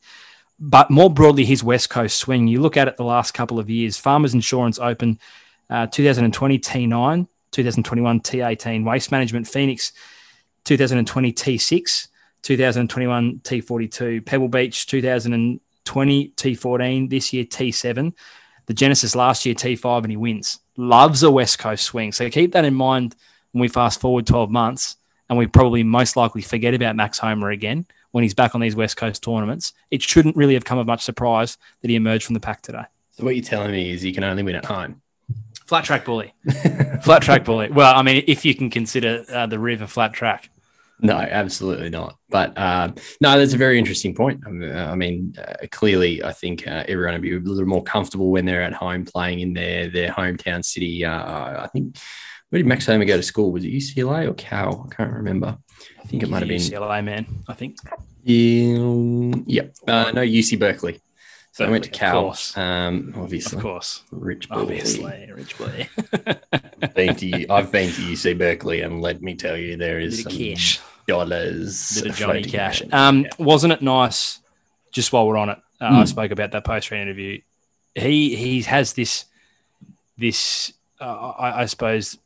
But more broadly, his West Coast swing, you look at it the last couple of years Farmers Insurance Open, uh, 2020 T9, 2021 T18, Waste Management Phoenix, 2020 T6, 2021 T42, Pebble Beach, 2020 T14, this year T7 the Genesis last year T5 and he wins. Loves a West Coast swing. So keep that in mind when we fast forward 12 months and we probably most likely forget about Max Homa again when he's back on these West Coast tournaments. It shouldn't really have come of much surprise that he emerged from the pack today. So what you're telling me is he can only win at home. Flat track bully. flat track bully. Well, I mean, if you can consider uh, the river flat track. No, absolutely not. But uh, no, that's a very interesting point. I mean, uh, clearly, I think uh, everyone would be a little more comfortable when they're at home playing in their their hometown city. Uh, I think where did Max Homa go to school? Was it UCLA or Cal? I can't remember. I think it might have been UCLA, man. I think. Yeah, yep. Uh, no, UC Berkeley. So I went to Cal. Um, obviously, of course, rich boy. Obviously, rich boy. been to I've been to UC Berkeley, and let me tell you, there is some cash. dollars. Bit of Johnny Cash. Um, wasn't it nice? Just while we're on it, uh, mm. I hmm. spoke about that post interview. He he has this this uh, I, I, suppose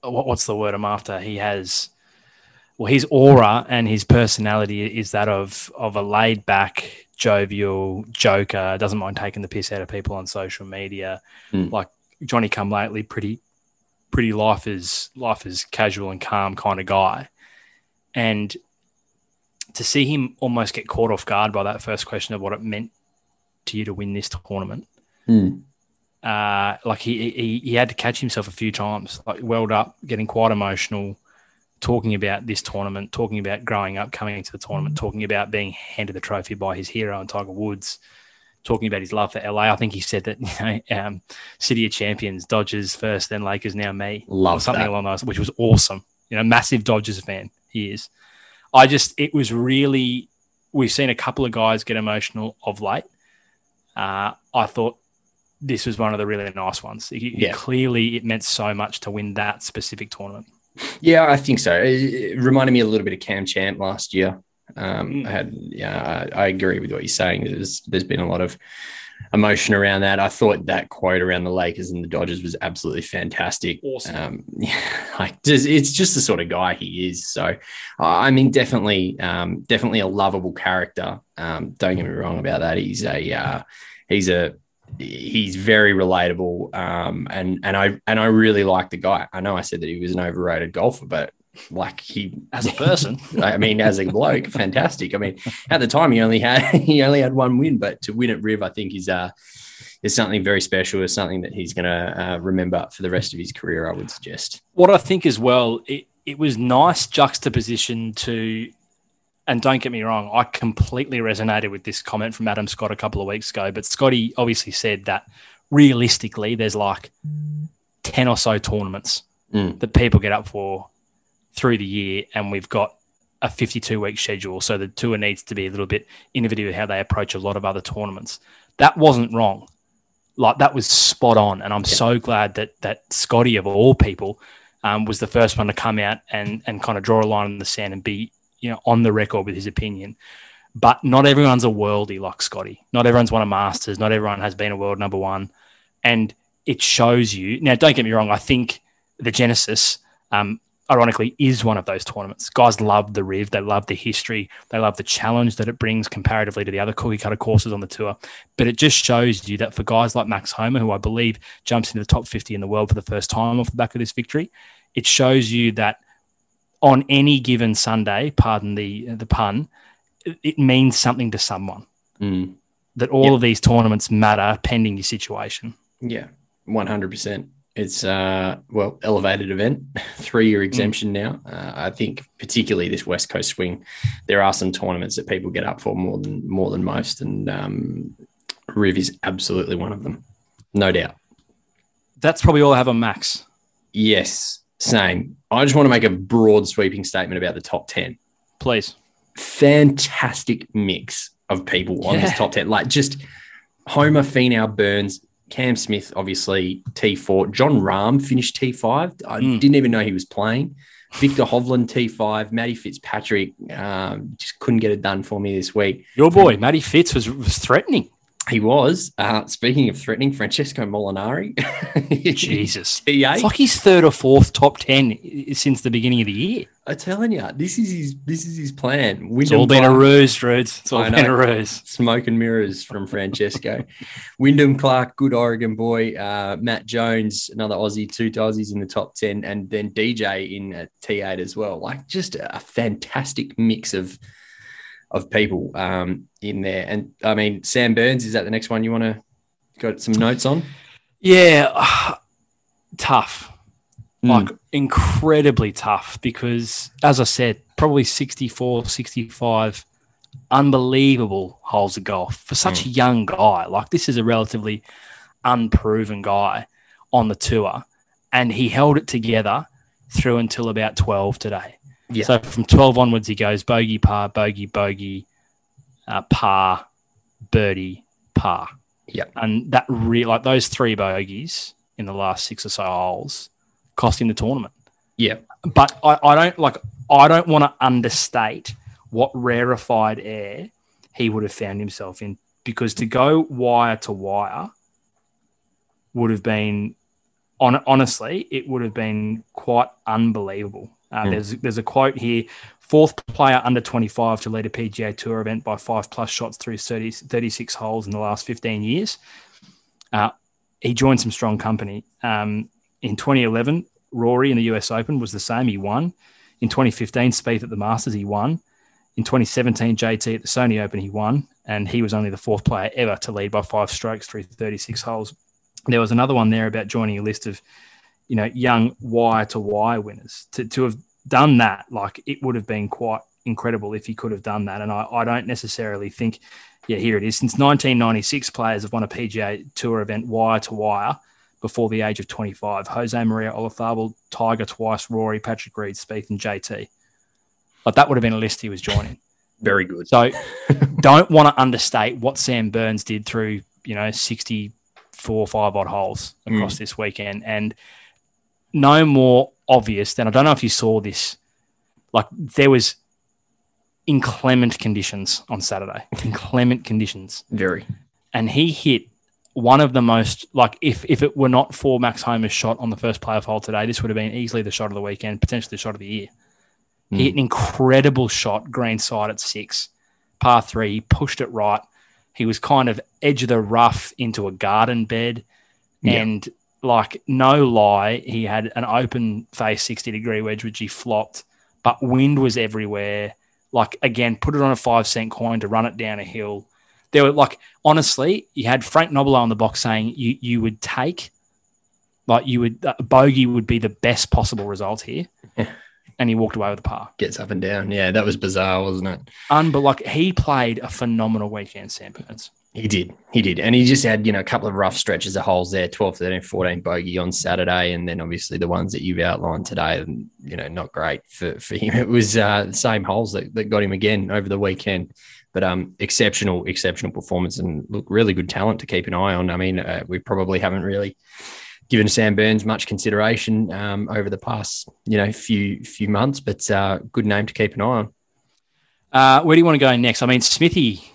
what, what's the word I'm after? He has well his aura and his personality is that of of a laid back jovial joker, doesn't mind taking the piss out of people on social media. Mm. Like Johnny come lately, pretty pretty life is life is casual and calm kind of guy. And to see him almost get caught off guard by that first question of what it meant to you to win this tournament. Mm. Uh, like he, he he had to catch himself a few times, like welled up, getting quite emotional, talking about this tournament, talking about growing up, coming into the tournament, Mm-hmm. talking about being handed the trophy by his hero and Tiger Woods, talking about his love for LA. I think he said that you know, um, City of Champions, Dodgers first, then Lakers, now me, Love something that. along those, which was awesome. You know, massive Dodgers fan he is. I just, it was really. We've seen a couple of guys get emotional of late. Uh, I thought this was one of the really nice ones. It- it- Yeah. clearly, it meant so much to win that specific tournament. Yeah, I think so. It, reminded me a little bit of Cam Champ last year. Um, Mm. I had, yeah, I, I agree with what you're saying. There's, there's been a lot of emotion around that. I thought that quote around the Lakers and the Dodgers was absolutely fantastic. Awesome. Um, yeah, like just, it's just the sort of guy he is. So, uh, I mean, definitely, um, definitely a lovable character. Um, don't get me wrong about that. He's a, uh, he's a, he's very relatable. Um, and and I and I really like the guy. I know I said that he was an overrated golfer, but like he As a person, I mean, as a bloke, fantastic. I mean, at the time he only had he only had one win, but to win at Riv, I think is uh is something very special. Is something that he's going to uh, remember for the rest of his career. I would suggest. what I think as well, it, it was nice juxtaposition to, and don't get me wrong, I completely resonated with this comment from Adam Scott a couple of weeks ago. But Scotty obviously said that realistically, there's like 10 or so tournaments Mm. that people get up for through the year, and we've got a 52 week schedule. So the tour needs to be a little bit innovative with how they approach a lot of other tournaments. That wasn't wrong. Like that was spot on, and I'm so glad that that Scotty of all people um, was the first one to come out and and kind of draw a line in the sand and be you know on the record with his opinion. But not everyone's a worldie like Scotty. Not everyone's won a Masters. Not everyone has been a world number one, and it shows you. Now, don't get me wrong. I think the Genesis, um, ironically, is one of those tournaments. Guys love the Riv. They love the history. They love the challenge that it brings comparatively to the other cookie cutter courses on the tour. But it just shows you that for guys like Max Homa, who I believe jumps into the top 50 in the world for the first time off the back of this victory, it shows you that on any given Sunday, pardon the the pun, it, means something to someone. Mm. That all Yep. of these tournaments matter pending your situation. Yeah, one hundred percent. It's uh well elevated event, three year exemption now. Uh, I think particularly this West Coast swing, there are some tournaments that people get up for more than more than most, and um, Riv is absolutely one of them, no doubt. That's probably all I have on Max. Yes, same. I just want to make a broad sweeping statement about the top ten. Please. Fantastic mix of people on this top ten, like just Homa, Finau, Burns. Cam Smith, obviously T4. Jon Rahm finished T5. I Mm. didn't even know he was playing. Viktor Hovland T5. Matty Fitzpatrick um, just couldn't get it done for me this week. Your boy, Matty Fitz, was, was threatening. He was. Uh, speaking of threatening, Francesco Molinari. Jesus. T8. It's like his third or fourth top 10 since the beginning of the year. I'm telling you, this is his. This is his plan. It's all been a Clark- ruse, Drudes. It's all I been a ruse. Smoke and mirrors from Francesco. Wyndham Clark, good Oregon boy. Uh, Matt Jones, another Aussie, two Aussies in the top 10, and then DJ in at T8 as well. Like just a fantastic mix of of people um, in there. And I mean, Sam Burns, is that the next one you want to got some notes on? Yeah, tough. Hmm. Like incredibly tough because, as I said, probably 64, 65 unbelievable holes of golf for such a young guy. Like, this is a relatively unproven guy on the tour, and he held it together through until about 12 today. Yeah. So from 12 onwards, he goes bogey, par, bogey, bogey, uh, par, birdie, par. Yeah. And that re- like those three bogeys in the last six or so holes cost him the tournament. Yeah. But I, I don't like I don't want to understate what rarefied air he would have found himself in because to go wire to wire would have been on honestly it would have been quite unbelievable. Uh, Mm. There's there's a quote here: fourth player under 25 to lead a PGA Tour event by five plus shots through 30, 36 holes in the last 15 years. Uh, he joined some strong company. Um, in 2011, Rory in the US Open was the same. He won. In 2015, Spieth at the Masters, he won. In 2017, JT at the Sony Open, he won. And he was only the fourth player ever to lead by five strokes through 36 holes. There was another one there about joining a list of, you know, young wire to wire winners. To, to have done that, like it would have been quite incredible if he could have done that. And I, I don't necessarily think, yeah, here it is. Since 1996, players have won a PGA Tour event wire to wire before the age of 25. Jose Maria Olazabal, Tiger twice, Rory, Patrick Reed, Spieth, and JT. Like that would have been a list he was joining. Very good. So don't want to understate what Sam Burns did through, you know, 64, five odd holes mm. across this weekend. And no more obvious than I don't know if you saw this. Like there was inclement conditions on Saturday. inclement conditions. Very. And he hit one of the most like if if it were not for Max Homa's shot on the first playoff hole today, this would have been easily the shot of the weekend, potentially the shot of the year. He hit an hmm. incredible shot, green side at six, par three, he pushed it right. He was kind of edge of the rough into a garden bed. And like no lie, he had an open face 60 degree wedge, which he flopped, but wind was everywhere. Like again, put it on a five cent coin to run it down a hill. There were like honestly, you had Frank Nobilo on the box saying you you would take like you would uh, bogey would be the best possible result here. And he walked away with a par. Gets up and down. Yeah, that was bizarre, wasn't it? Unbel- like he played a phenomenal weekend, Sam Burns. He did. He did. And he just had, you know, a couple of rough stretches of holes there 12, 13, 14 bogey on Saturday. And then obviously the ones that you've outlined today, and, you know, not great for, for him. It was uh, the same holes that, that got him again over the weekend. But um, exceptional, exceptional performance and look, really good talent to keep an eye on. I mean, uh, we probably haven't really given Sam Burns much consideration um, over the past, you know, few few months, but uh, good name to keep an eye on. Uh, where do you want to go next? I mean, Smithy,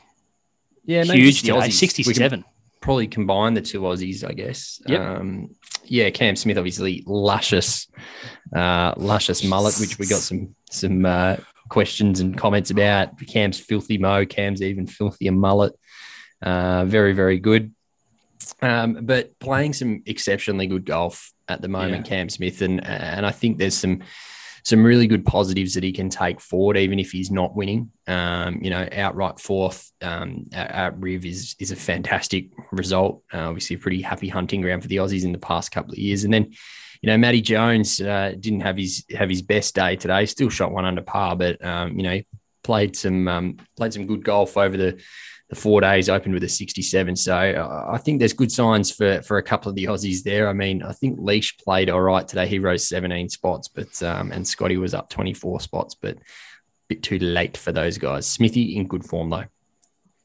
Yeah, huge today, Aussies. 67. Probably combine the two Aussies, I guess. Yep. Um, yeah, Cam Smith, obviously luscious, uh, luscious mullet, which we got some some uh, questions and comments about. Cam's filthy mo, Cam's even filthier mullet. Uh, very, very good. Um, but playing some exceptionally good golf at the moment, Cam Smith, and and I think there's some some really good positives that he can take forward, even if he's not winning. Um, you know, outright fourth um, at, at Riv is is a fantastic result. Uh, obviously, a pretty happy hunting ground for the Aussies in the past couple of years, and then. You know, Matty Jones uh, didn't have his have his best day today. Still shot one under par, but um, you know, played some um, played some good golf over the the four days opened with a 67. So uh, I think there's good signs for for a couple of the Aussies there. I mean, I think Leash played all right today. He rose 17 spots, but um, and Scotty was up 24 spots, but a bit too late for those guys. Smithy in good form though.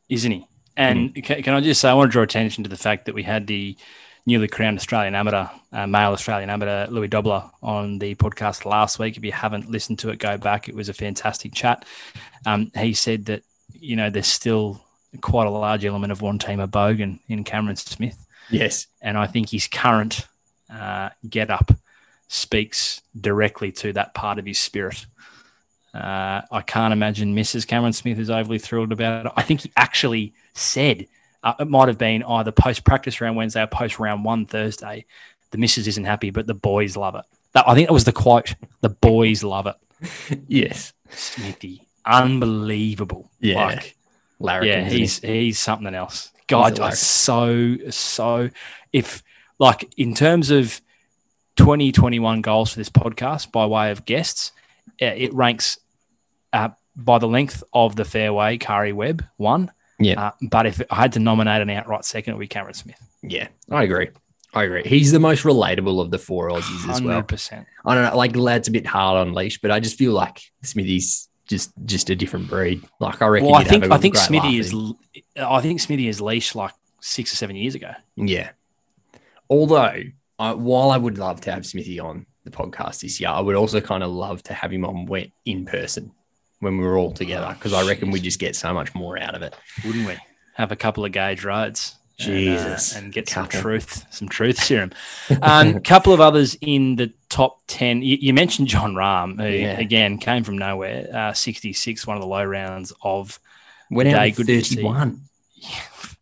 isn't he? And can, can I just say, I want to draw attention to the fact that we had the newly crowned Australian amateur, uh, male Australian amateur, Louis Dobbelaar, on the podcast last week. If you haven't listened to it, go back. It was a fantastic chat. Um, he said that, you know, there's still quite a large element of one teamer Bogan in Cameron Smith. Yes. And I think his current uh, get up speaks directly to that part of his spirit. Uh, I can't imagine Mrs. Cameron Smith is overly thrilled about it. I think he actually said uh, it might have been either post practice round Wednesday or post round one Thursday. The missus isn't happy, but the boys love it. That, I think that was the quote. The boys love it. Yes. Smithy, unbelievable. Yeah. Like, Larry. yeah, he's he's something else. God, I so so if like in terms of 2021 goals for this podcast by way of guests, it ranks uh, by the length of the fairway. Karrie Webb one, Yeah. uh, but if I had to nominate an outright second, it would be Cameron Smith. Yeah. I agree. I agree. He's the most relatable of the four Aussies as well. Hundred percent. I don't know, like lad's a bit hard on leash, but I just feel like Smithy's just just a different breed. Like I reckon. Well, I think I think Smithy is. I think Smithy is leash like six or seven years ago. Yeah. Although, I, while I would love to have Smithy on the podcast this year, I would also kind of love to have him on wet in person when we were all together because I oh, reckon we just get so much more out of it. wouldn't we? Have a couple of Gage Roads. and, uh, Jesus. and, get some truth, some truth serum. A um, couple of others in the top 10. You, you mentioned Jon Rahm, who Yeah. again came from nowhere, uh, 66, one of the low rounds of Went out Day, good to see. 31.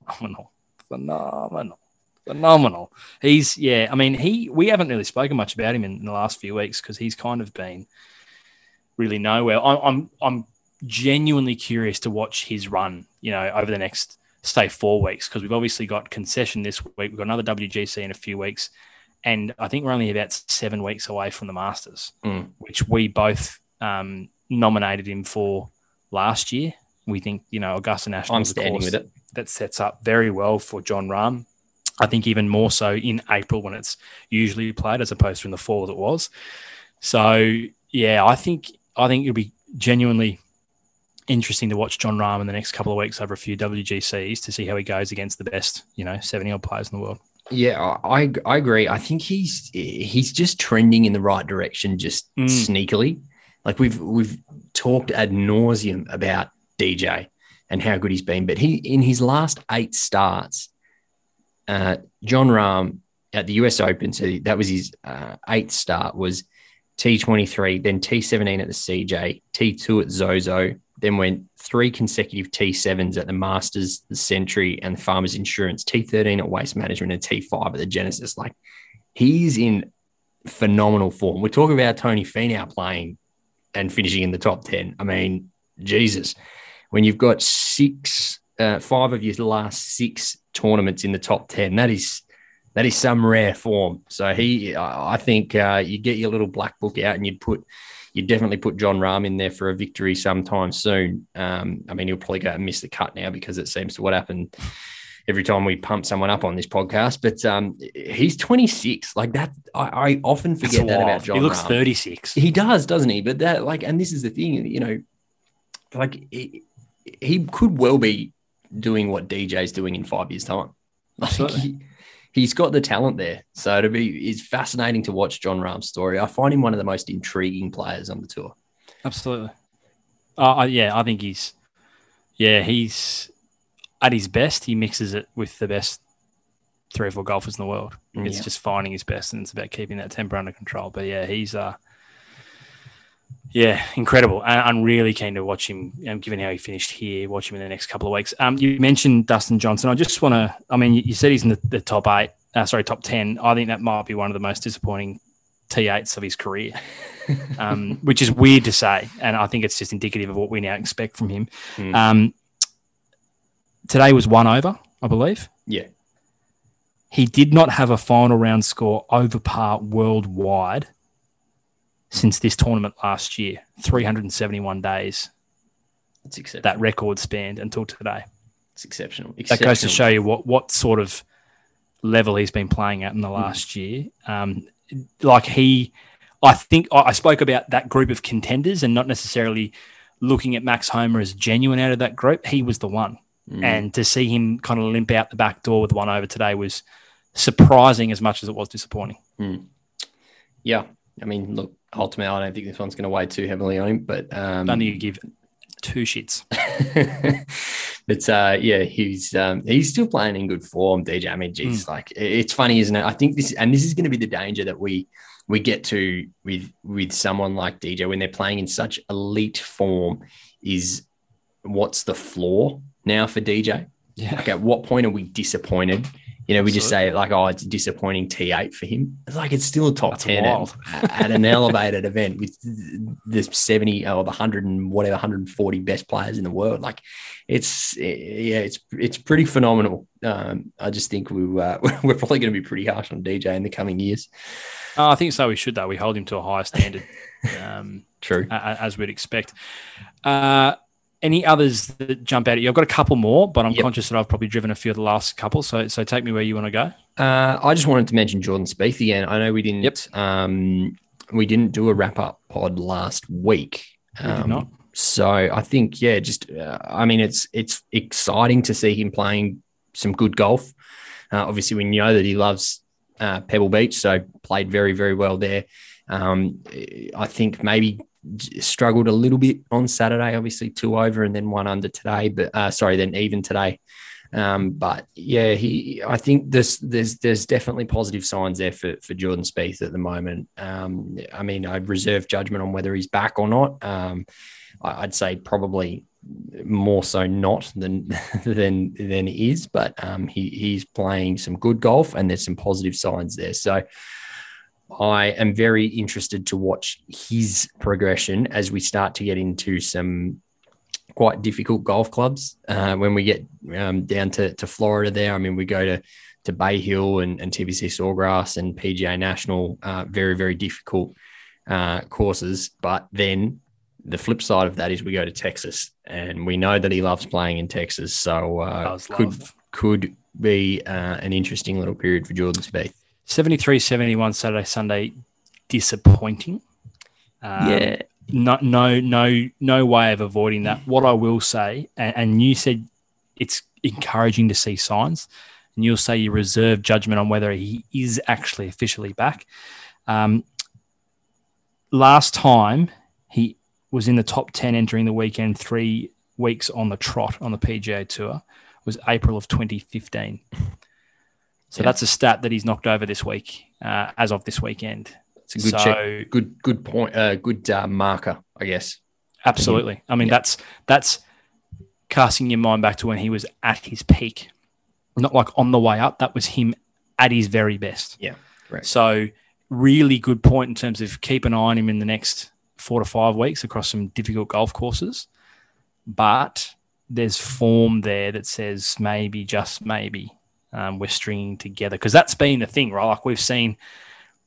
phenomenal, phenomenal, phenomenal. He's, yeah, I mean, he, we haven't really spoken much about him in, in the last few weeks because he's kind of been really nowhere. I, I'm, I'm genuinely curious to watch his run, you know, over the next, say, four weeks because we've obviously got concession this week. We've got another WGC in a few weeks. and I think we're only about seven weeks away from the Masters, Mm. which we both um, nominated him for last year. We think you know Augusta National. I'm is a standing course with it. That sets up very well for Jon Rahm. I think even more so in April when it's usually played as opposed to in the fall as it was. So yeah, I think I think it'll be genuinely interesting to watch Jon Rahm in the next couple of weeks over a few WGCs to see how he goes against the best, you know, 70 odd players in the world. Yeah, I I agree. I think he's he's just trending in the right direction, just Mm. sneakily. Like we've we've talked ad nauseum about DJ and how good he's been, but he in his last eight starts, uh, Jon Rahm at the US Open, so that was his uh, eighth start, was T23, then T17 at the CJ, T2 at Zozo, then went three consecutive T7s at the Masters, the Sentry, and the Farmers Insurance, T13 at Waste Management, and T5 at the Genesis. Like he's in phenomenal form. We're talking about Tony Finau playing and finishing in the top 10. I mean, Jesus, when you've got six, uh, five of your last six tournaments in the top 10, that is that is some rare form. So he, I think uh, you get your little black book out and you'd put, you'd definitely put Jon Rahm in there for a victory sometime soon. Um, I mean, he'll probably go and miss the cut now because it seems to what happened every time we pump someone up on this podcast. But um, he's 26. Like that, I, I often forget that about Jon. He looks Rahm. 36. He does, doesn't he? But that, like, and this is the thing, you know, like he, he could well be doing what DJ's doing in five years' time. Like he, he's got the talent there. So it'll be it's fascinating to watch Jon Rahm's story. I find him one of the most intriguing players on the tour. Absolutely. Uh, yeah, I think he's, yeah, he's at his best. He mixes it with the best three or four golfers in the world. It's Yeah. just finding his best, and it's about keeping that temper under control. But yeah, he's, uh, yeah, incredible. I, I'm really keen to watch him. Um, given how he finished here, watch him in the next couple of weeks. Um, you mentioned Dustin Johnson. I just want to. I mean, you, you said he's in the, the top eight. Uh, sorry, top ten. I think that might be one of the most disappointing T8s of his career, um, which is weird to say. And I think it's just indicative of what we now expect from him. Um, today was one over, I believe. Yeah. He did not have a final round score over par worldwide since this tournament last year 371 days It's exceptional. that record spanned until today. It's exceptional. That goes to show you what, what sort of level he's been playing at in the last year. Um, like he, I think I spoke about that group of contenders and not necessarily looking at Max Homa as genuine out of that group. He was the one. Mm. And to see him kind of limp out the back door with one over today was surprising as much as it was disappointing. Yeah. I mean, look, ultimately, I don't think this one's going to weigh too heavily on him, but um, Don't give two shits. but uh, yeah, he's um, he's still playing in good form, DJ. I mean, geez, like it's funny, isn't it? I think this, and this is going to be the danger that we we get to with with someone like DJ when they're playing in such elite form. Is what's the floor now for DJ? Yeah. Like, at what point are we disappointed? You know, we just say like, oh, it's a disappointing T8 for him. It's like it's still a top That's 10 at, at an elevated event with the 70 or the 100 and whatever 140 best players in the world. Like it's yeah, it's it's pretty phenomenal. Um, I just think we uh, we're probably going to be pretty harsh on DJ in the coming years. Oh, I think so. We should, though. We hold him to a higher standard, um, True. a- a- as we'd expect. Uh, any others that jump out at you? I've got a couple more, but I'm Yep. conscious that I've probably driven a few of the last couple. So, so take me where you want to go. Uh, I just wanted to mention Jordan Spieth again. I know we didn't. Yep. Um, we didn't do a wrap up pod last week. We did Um, not. So I think, yeah, just uh, I mean, it's it's exciting to see him playing some good golf. Uh, obviously, we know that he loves uh, Pebble Beach, so played very very well there. Um, I think maybe struggled a little bit on Saturday. Obviously, two over and then one under today, but uh, sorry, then even today. Um, but yeah, he. I think there's there's there's definitely positive signs there for for Jordan Spieth at the moment. Um, I mean, I'd reserve judgment on whether he's back or not. Um, I- I'd say probably more so not than than than he is, but um, he he's playing some good golf and there's some positive signs there. So I am very interested to watch his progression as we start to get into some quite difficult golf clubs. Uh, when we get um, down to, to Florida, there, I mean, we go to to Bay Hill and, and TPC Sawgrass and PGA National, uh, very very difficult uh, courses. But then the flip side of that is we go to Texas, and we know that he loves playing in Texas, so uh, could could be uh, an interesting little period for Jordan Spieth. 73 71 Saturday, Sunday, disappointing. Um, No, no, no, no way of avoiding that. What I will say, and, and you said it's encouraging to see signs, and you'll say you reserve judgment on whether he is actually officially back. Um, last time he was in the top 10 entering the weekend three weeks on the trot on the PGA Tour was April of 2015. So Yeah. that's a stat that he's knocked over this week, uh, as of this weekend. It's a good So- check, good good point, uh, good uh, marker, I guess. Absolutely. I mean, Yeah. that's that's casting your mind back to when he was at his peak, not like on the way up. That was him at his very best. Yeah, correct. So, really good point in terms of keep an eye on him in the next four to five weeks across some difficult golf courses. But there's form there that says maybe, just maybe, um, we're stringing together because that's been the thing, right? Like we've seen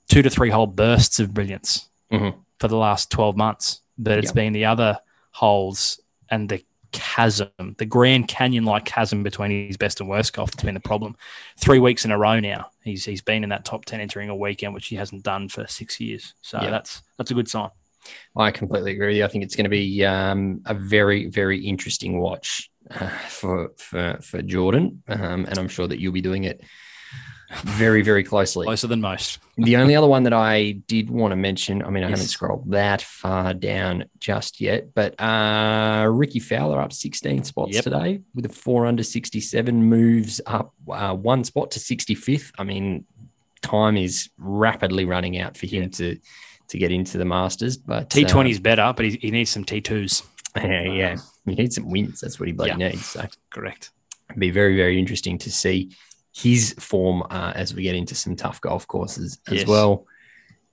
two to three whole bursts of brilliance Mhm. for the last 12 months, but it's Yeah. been the other holes and the chasm, the Grand Canyon like chasm between his best and worst golf that's been the problem. Three weeks in a row now, he's he's been in that top 10 entering a weekend, which he hasn't done for six years. So Yeah. that's that's a good sign. I completely agree. I think it's going to be um, a very, very interesting watch uh, for for for Jordan, um, and I'm sure that you'll be doing it very, very closely. Closer than most. The only other one that I did want to mention, I mean, I Yes. haven't scrolled that far down just yet, but uh, Rickie Fowler up 16 spots Yep. today with a four under 67, moves up uh, one spot to 65th. I mean, time is rapidly running out for him Yeah. to to get into the Masters, but T20 is better, but he, he needs some T2s. Uh, yeah, yeah, he needs some wins. That's what he bloody Yeah. needs. So Correct. it'd be very, very interesting to see his form uh, as we get into some tough golf courses as Yes. well.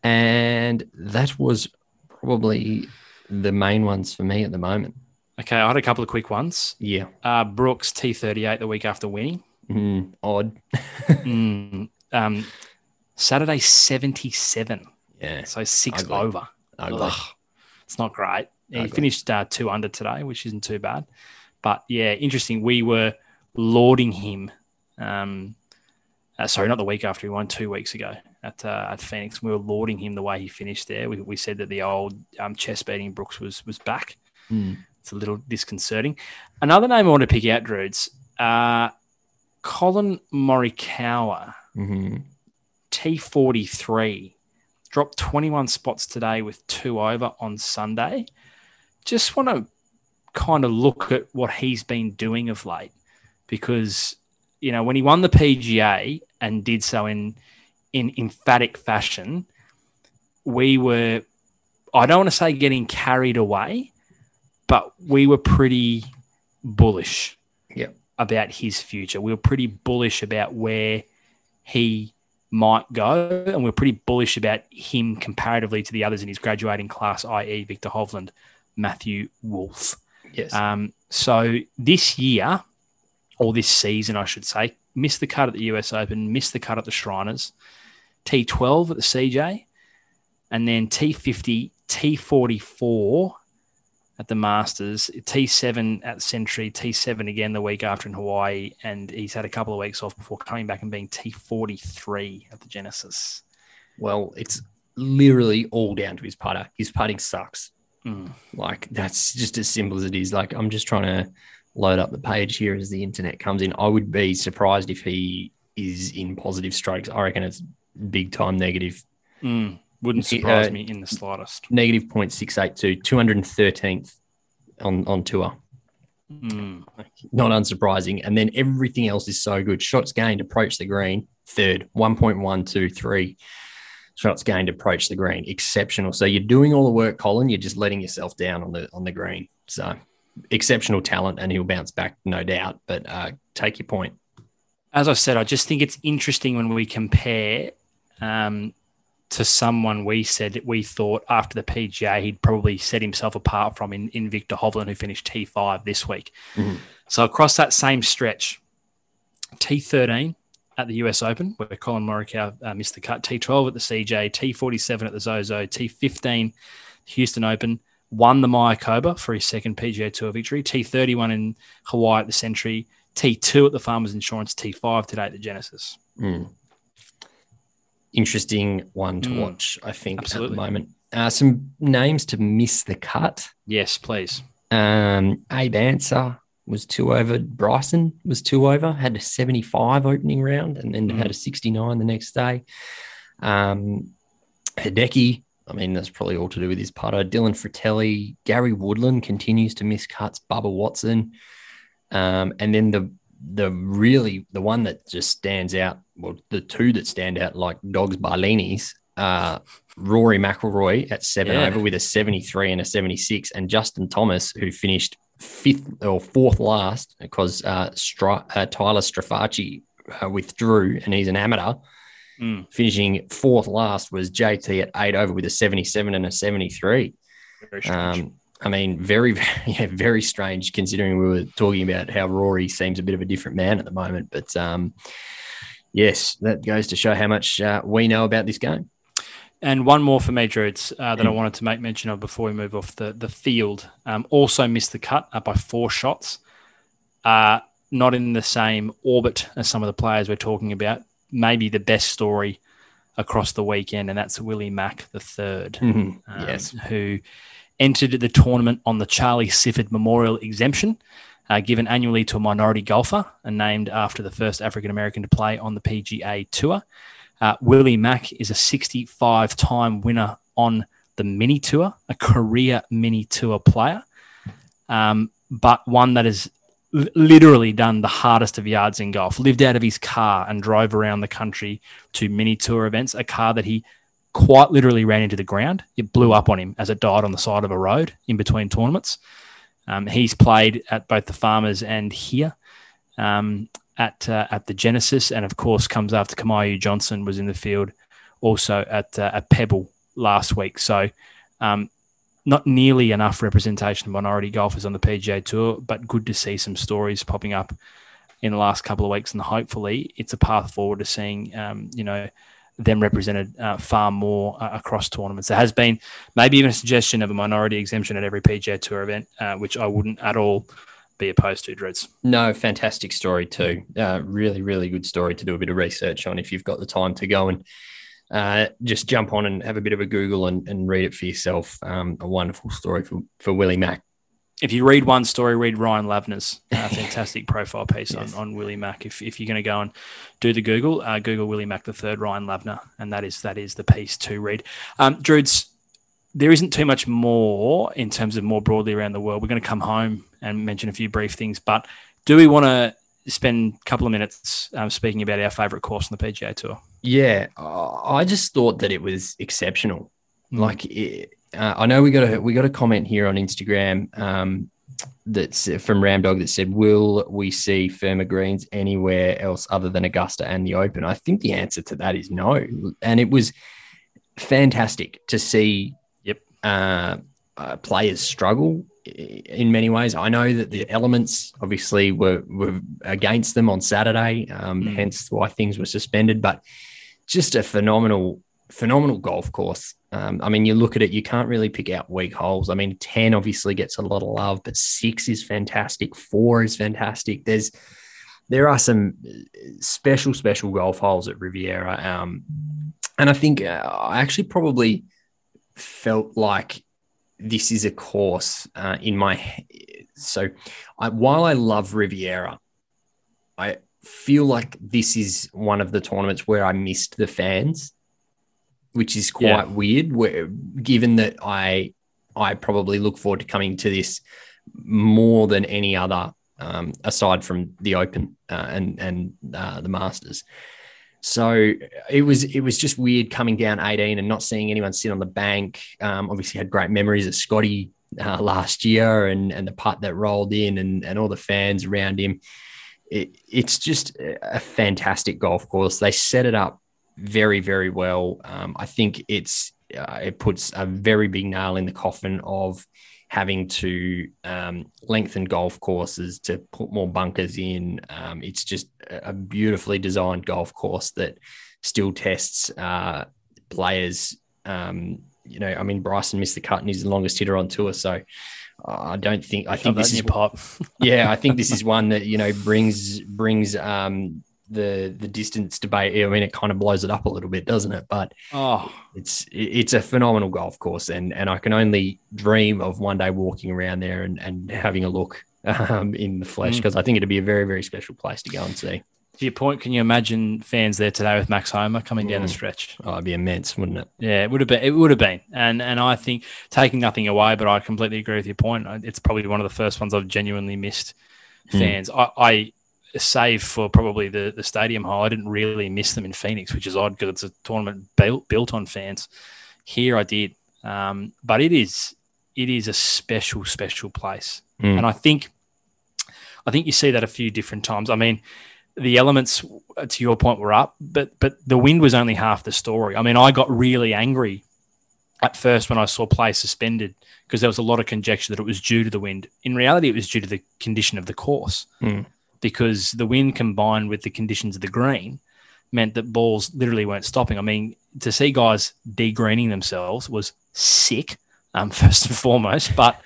And that was probably the main ones for me at the moment. Okay, I had a couple of quick ones. Yeah. Uh, Brooks T38 the week after winning. Mm, odd. Mm, um, Saturday 77. Yeah. So six Ugly. over. Ugly. Ugh, it's not great. He finished uh, two under today, which isn't too bad. But yeah, interesting. We were lauding him. Um, uh, sorry, not the week after he won, two weeks ago at uh, at Phoenix. We were lauding him the way he finished there. We, we said that the old um, chest beating Brooks was was back. Mm. It's a little disconcerting. Another name I want to pick out, Drudes, uh, Collin Morikawa. Mhm. T43 dropped 21 spots today with two over on Sunday. Just want to kind of look at what he's been doing of late because, you know, when he won the PGA and did so in, in emphatic fashion, we were, I don't want to say getting carried away, but we were pretty bullish about his future. We were pretty bullish about where he might go, and we're pretty bullish about him comparatively to the others in his graduating class, i.e., Viktor Hovland, Matthew Wolff. Yes. Um, so this year, or this season, I should say, missed the cut at the US Open, missed the cut at the Shriners, T12 at the CJ, and then T50, T44 at the Masters, T7 at Sentry, T7 again the week after in Hawaii, and he's had a couple of weeks off before coming back and being T43 at the Genesis. well, it's literally all down to his putter. His putting sucks. Mm. Like that's just as simple as it is. Like I'm just trying to load up the page here as the internet comes in. I would be surprised if he is in positive strokes. I reckon it's big time negative. Mm. Wouldn't surprise uh, me in the slightest. Negative 0.682, 213th on, on tour. Mm. Not unsurprising. And then everything else is so good. Shots gained, approach the green, third, 1.123. Shots gained, approach the green. Exceptional. So you're doing all the work, Collin. You're just letting yourself down on the on the green. So exceptional talent, and he'll bounce back, no doubt. But uh, take your point. as I said, I just think it's interesting when we compare um, to someone we said that we thought after the PGA he'd probably set himself apart from in, in Viktor Hovland, who finished T5 this week. Mhm. So across that same stretch, T13, at the US Open, where Collin Morikawa uh, missed the cut. T12 at the CJ, T47 at the Zozo, T15 Houston Open, won the Mayakoba for his second PGA Tour victory. T31 in Hawaii at the Sentry. T2 at the Farmers Insurance, T5 today at the Genesis. Mm. Interesting one to Mm. watch, I think, Absolutely. at the moment. Uh, some names to miss the cut. Yes, please. Um, Abe Answer was two over. Bryson was two over, had a 75 opening round and then Mm. had a 69 the next day. Um, Hideki, I mean, that's probably all to do with his putter. Dylan Frittelli, Gary Woodland continues to miss cuts. Bubba Watson. Um, and then the the really the one that just stands out, well, the two that stand out like dogs Barlinis, uh, Rory McIlroy at seven Yeah. over with a 73 and a 76, and Justin Thomas, who finished fifth or fourth last because uh, Stra- uh, Tyler Strafaci uh, withdrew and he's an amateur. Mm. Finishing fourth last was JT at eight over with a 77 and a 73. Very strange. Um, I mean, very, very, yeah, very strange considering we were talking about how Rory seems a bit of a different man at the moment. But um, yes, that goes to show how much uh, we know about this game. And one more for me, Drudes, uh, that I wanted to make mention of before we move off the, the field. Um, also missed the cut up by four shots. Uh, not in the same orbit as some of the players we're talking about. Maybe the best story across the weekend, and that's Willie Mack the third, Mhm. um, yes. who entered the tournament on the Charlie Sifford Memorial exemption, uh, given annually to a minority golfer and named after the first African American to play on the PGA Tour. Uh, Willie Mack is a 65 time winner on the mini tour, a career mini tour player, um, but one that has l- literally done the hardest of yards in golf, lived out of his car and drove around the country to mini tour events, a car that he quite literally ran into the ground. It blew up on him as it died on the side of a road in between tournaments. Um, he's played at both the Farmers and here um, at uh, at the Genesis, and of course comes after Kamaiu Johnson was in the field also at uh, Pebble last week. So um, not nearly enough representation of minority golfers on the PGA Tour, but good to see some stories popping up in the last couple of weeks, and hopefully it's a path forward to seeing um, you know them represented uh, far more uh, across tournaments. There has been maybe even a suggestion of a minority exemption at every PGA Tour event, uh, which I wouldn't at all be opposed to, Drudes. No, fantastic story too. Uh, really, really good story to do a bit of research on if you've got the time to go and uh, just jump on and have a bit of a Google and, and read it for yourself. Um, a wonderful story for, for Willie Mack. If you read one story, read Ryan Lavner's uh, fantastic profile piece Yes. on, on Willie Mack. If, if you're going to go and do the Google, uh, Google Willie Mack the third, Ryan Lavner, and that is that is the piece to read. Um, Drudes, there isn't too much more in terms of more broadly around the world. We're going to come home and mention a few brief things, but do we want to spend a couple of minutes um, speaking about our favourite course on the PGA Tour? Yeah, I just thought that it was exceptional. Mm. Like, it, uh, I know we got a we got a comment here on Instagram um, that's from Ramdog that said, "Will we see Firma Greens anywhere else other than Augusta and the Open?" I think the answer to that is no, and it was fantastic to see. Yep. Uh, uh, players struggle in many ways. I know that the elements obviously were were against them on Saturday, um, Mm. hence why things were suspended. But just a phenomenal, phenomenal golf course. Um, I mean, you look at it, you can't really pick out weak holes. I mean, 10 obviously gets a lot of love, but six is fantastic. Four is fantastic. There's, there are some uh, special, special golf holes at Riviera. Um, and I think uh, I actually probably felt like this is a course uh, in my, so I, while I love Riviera, I feel like this is one of the tournaments where I missed the fans, which is quite Yeah. weird. Where given that I I probably look forward to coming to this more than any other, um, aside from the Open uh, and and uh, the Masters. So it was it was just weird coming down 18 and not seeing anyone sit on the bank. Um, obviously had great memories of Scotty uh, last year and and the putt that rolled in and and all the fans around him. It, it's just a fantastic golf course. They set it up very very well. Um, I think it's uh, it puts a very big nail in the coffin of having to um, lengthen golf courses to put more bunkers in. Um, it's just a beautifully designed golf course that still tests uh, players. Um, you know, I mean, Bryson missed the cut and he's the longest hitter on tour. So I don't think I think this is pop. yeah, I think this is one that you know brings brings um, the the distance debate. I mean, it kind of blows it up a little bit, doesn't it? But oh, it's it's a phenomenal golf course, and and I can only dream of one day walking around there and and having a look um, in the flesh because mm. I think it'd be a very very special place to go and see. To your point, can you imagine fans there today with Max Homa coming down the mm. stretch? Oh, it'd be immense, wouldn't it? Yeah, it would have been. It would have been, and and I think taking nothing away, but I completely agree with your point. It's probably one of the first ones I've genuinely missed hmm. fans. I, I save for probably the the stadium hole. I didn't really miss them in Phoenix, which is odd because it's a tournament built built on fans. Here I did, um, but it is it is a special special place, mm. and I think I think you see that a few different times. I mean the elements to your point were up, but but the wind was only half the story. I mean, I got really angry at first when I saw play suspended because there was a lot of conjecture that it was due to the wind. In reality, it was due to the condition of the course mm. Because the wind combined with the conditions of the green meant that balls literally weren't stopping. I mean, to see guys degreening themselves was sick, um, first and foremost. But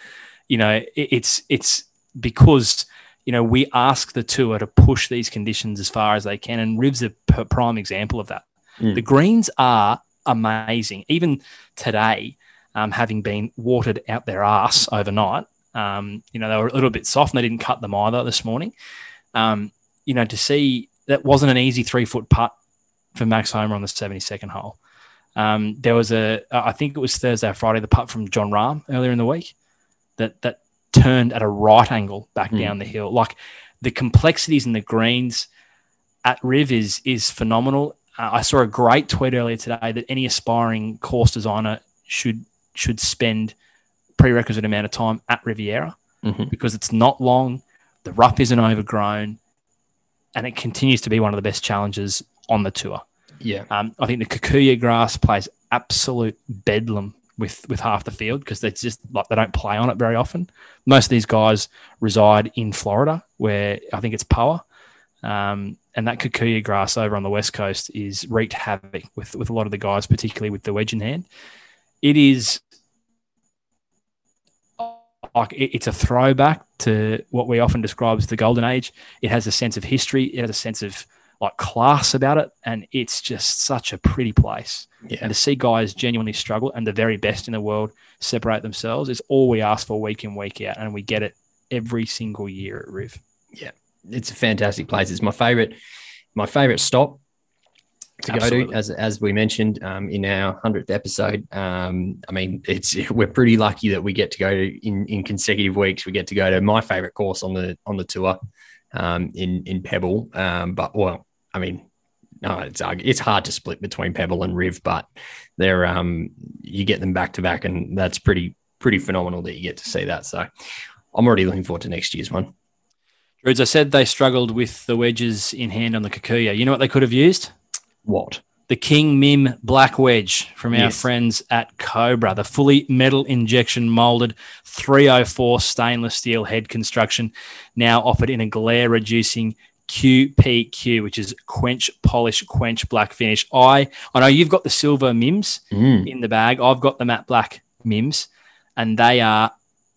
you know, it, it's it's because you know, we ask the tour to push these conditions as far as they can, and Riv's a prime example of that. Mm. The greens are amazing. Even today, um, having been watered out their ass overnight, um, you know, they were a little bit soft and they didn't cut them either this morning. Um, you know, to see that wasn't an easy three foot putt for Max Homa on the 72nd hole. Um, there was a, I think it was Thursday or Friday, the putt from Jon Rahm earlier in the week that that turned at a right angle back mm. down the hill. Like the complexities in the greens at Riv is is phenomenal. Uh, I saw a great tweet earlier today that any aspiring course designer should should spend prerequisite amount of time at Riviera mm-hmm. because it's not long, the rough isn't overgrown, and it continues to be one of the best challenges on the tour. Yeah, um, I think the Kikuyu grass plays absolute bedlam with with half the field because they just like they don't play on it very often. Most of these guys reside in Florida, where I think it's Poa, um, and that Kikuyu grass over on the west coast is wreaked havoc with with a lot of the guys, particularly with the wedge in hand. It is like it's a throwback to what we often describe as the golden age. It has a sense of history. It has a sense of like class about it, and it's just such a pretty place. Yeah. And to see guys genuinely struggle and the very best in the world separate themselves is all we ask for week in week out, and we get it every single year at Riv. Yeah, it's a fantastic place. It's my favorite, my favorite stop to Absolutely. go to, as as we mentioned um, in our hundredth episode. Um, I mean, it's we're pretty lucky that we get to go to in in consecutive weeks. We get to go to my favorite course on the on the tour um, in in Pebble. Um, but well, I mean, no, it's it's hard to split between Pebble and Riv, but they're um you get them back to back, and that's pretty pretty phenomenal that you get to see that. So I'm already looking forward to next year's one. As I said they struggled with the wedges in hand on the Kikuyu. You know what they could have used? What? the King Mim Black Wedge from our yes. friends at Cobra, the fully metal injection molded 304 stainless steel head construction, now offered in a glare reducing QPQ, which is quench polish quench black finish. I I know you've got the silver Mims mm. in the bag. I've got the matte black Mims, and they are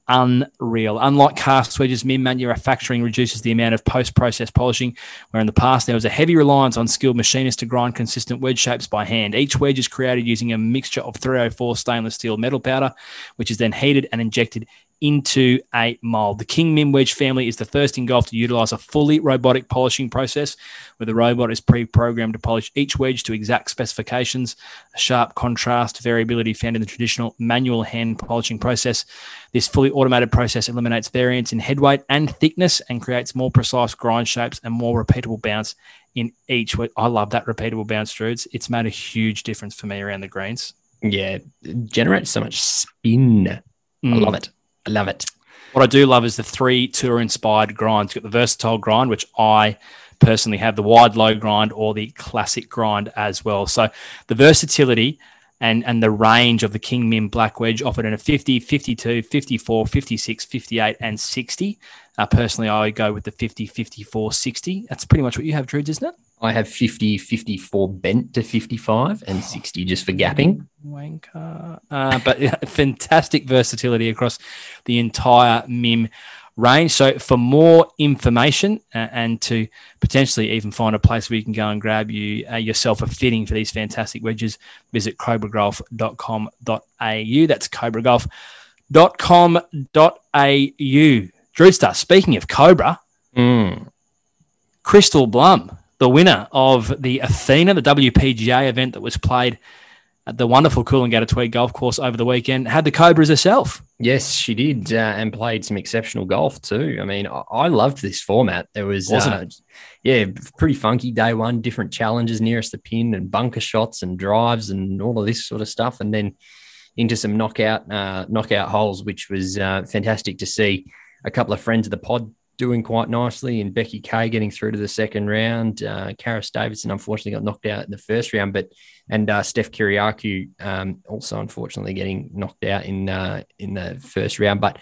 unreal. Unlike cast wedges, MIM manufacturing reduces the amount of post process polishing, where in the past there was a heavy reliance on skilled machinists to grind consistent wedge shapes by hand. Each wedge is created using a mixture of 304 stainless steel metal powder, which is then heated and injected into a mold. The King Mim Wedge family is the first in golf to utilize a fully robotic polishing process where the robot is pre programmed to polish each wedge to exact specifications, a sharp contrast variability found in the traditional manual hand polishing process. This fully automated process eliminates variance in head weight and thickness and creates more precise grind shapes and more repeatable bounce in each. I love that repeatable bounce, Drudes. It's made a huge difference for me around the greens. Yeah, generates so much spin. Mm. I love it. I love it. What I do love is the three tour inspired grinds. You've got the versatile grind, which I personally have, the wide low grind or the classic grind as well. So the versatility and and the range of the King Mim Black Wedge offered in a 50, 52, 54, 56, 58, and 60. Uh, personally, I go with the 50, 54, 60. That's pretty much what you have, Drudes, isn't it? I have 50, 54 bent to 55 and 60 just for gapping. Wanker. Uh, but yeah, fantastic versatility across the entire MIM range. So, for more information uh, and to potentially even find a place where you can go and grab you uh, yourself a fitting for these fantastic wedges, visit cobragolf.com.au. That's cobragolf.com.au. Drewstar, speaking of Cobra, Mm. Kristalle Blum, the winner of the Athena, the WPGA event that was played at the wonderful Coolangatta Tweed Golf Course over the weekend, had the Cobras herself. Yes, she did, uh, and played some exceptional golf too. I mean, I, I loved this format. There was, Wasn't uh, yeah, pretty funky day one, different challenges nearest the pin, and bunker shots and drives and all of this sort of stuff, and then into some knockout uh, knockout holes, which was uh, fantastic to see. A couple of friends of the pod doing quite nicely, and Becky Kay getting through to the second round. Uh, Karis Davidson unfortunately got knocked out in the first round, but and uh, Steph Kyriacou um, also unfortunately getting knocked out in uh, in the first round. But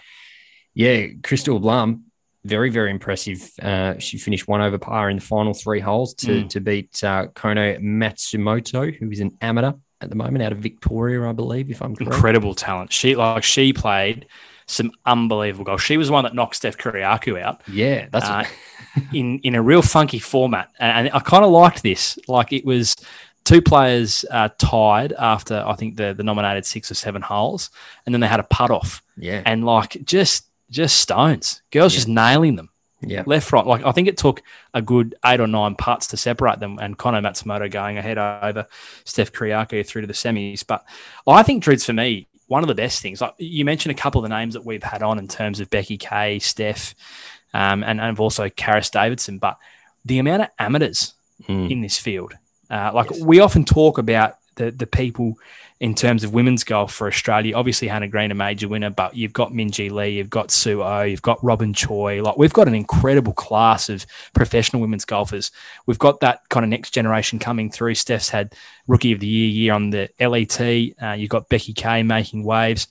yeah, Kristalle Blum, very very impressive. Uh, she finished one over par in the final three holes to Mm. to beat uh, Kono Matsumoto, who is an amateur at the moment out of Victoria, I believe, if I'm correct. Incredible talent. She like she played some unbelievable golf. She was the one that knocked Steph Kyriacou out Yeah, that's uh, in in a real funky format, and I kind of liked this. Like it was two players uh, tied after I think the the nominated six or seven holes, and then they had a putt off, yeah, and like just just stones. Girls Yeah. just nailing them. yeah. left, right. Like I think it took a good eight or nine putts to separate them, and Kono Matsumoto going ahead over Steph Kyriacou through to the semis. But I think Drudes for me, one of the best things. Like you mentioned a couple of the names that we've had on in terms of Becky Kay, Steph, um, and and also Karis Davidson. But the amount of amateurs Mm. in this field, uh, like Yes. we often talk about the the people in terms of women's golf for Australia. Obviously, Hannah Green, a major winner, but you've got Minjee Lee, you've got Sue O, you've got Robin Choi. Like we've got an incredible class of professional women's golfers. We've got that kind of next generation coming through. Steph's had Rookie of the Year year on the LET. Uh, you've got Becky Kay making waves,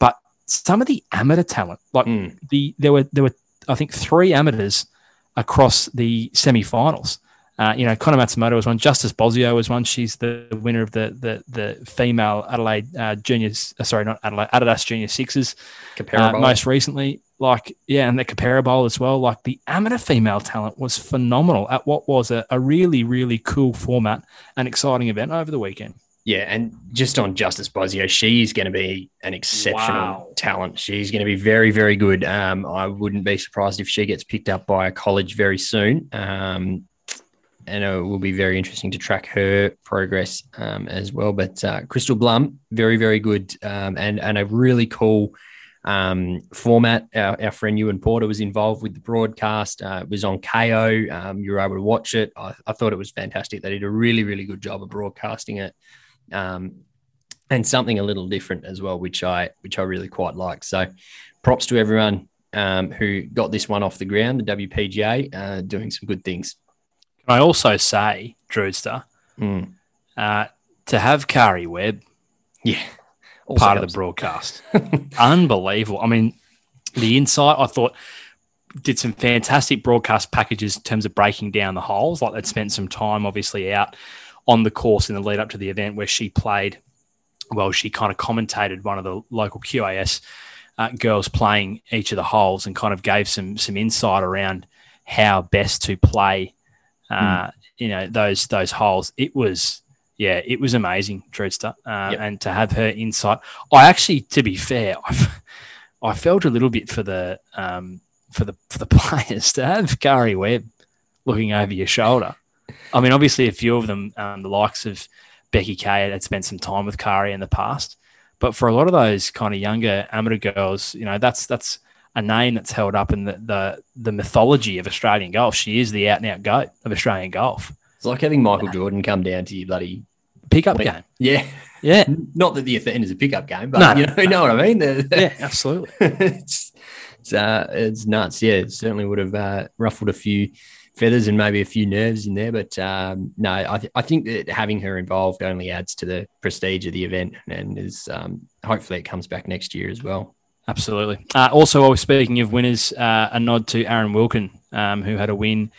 but some of the amateur talent, like Mm. the there were there were I think three amateurs across the semi-finals. Uh, you know, Kono Matsumoto was one. Justice Bosio was one. She's the winner of the the the female Adelaide uh, juniors. Uh, sorry, not Adelaide Adidas Junior Sixes. Uh, most recently, like yeah, and the Capera Bowl as well. Like the amateur female talent was phenomenal at what was a, a really really cool format and exciting event over the weekend. Yeah, and just on Justice Bosio, she's going to be an exceptional Wow. talent. She's going to be very, very good. Um, I wouldn't be surprised if she gets picked up by a college very soon. Um, and it will be very interesting to track her progress um, as well. But uh, Kristalle Blum, very, very good, um, and and a really cool um, format. Our, our friend Ewan Porter was involved with the broadcast. Uh, it was on Kayo. Um, you were able to watch it. I, I thought it was fantastic. They did a really, really good job of broadcasting it um, and something a little different as well, which I which I really quite like. So, props to everyone um, who got this one off the ground. The WPGA uh, doing some good things. Can I also say, Drewster, Mm. uh, to have Karrie Webb Yeah, part of the broadcast. Unbelievable. I mean, the insight I thought did some fantastic broadcast packages in terms of breaking down the holes. Like they'd spent some time obviously out on the course in the lead up to the event where she played. Well, she kind of commentated one of the local QAS uh, girls playing each of the holes and kind of gave some some insight around how best to play. Uh, You know those those holes. It was yeah, it was amazing, Drewster, uh, Yep. and to have her insight. I actually, to be fair, I, I felt a little bit for the um, for the for the players to have Karrie Webb looking over your shoulder. I mean, obviously, a few of them, um, the likes of Becky Kay, had spent some time with Karrie in the past, but for a lot of those kind of younger amateur girls, you know, that's that's a name that's held up in the the, the mythology of Australian golf. She is the out and out goat of Australian golf. It's like having Michael Jordan come down to your bloody Pickup game, yeah. yeah, Not that the Athena is a pickup game, but No. you know, you know what I mean. The- yeah, absolutely. it's it's, uh, it's nuts. Yeah, it certainly would have uh, ruffled a few feathers and maybe a few nerves in there. But um, no, I, th- I think that having her involved only adds to the prestige of the event, and is um, hopefully it comes back next year as well. Absolutely. Uh, also, while we're speaking of winners, uh, a nod to Aaron Wilkin, um, who had a win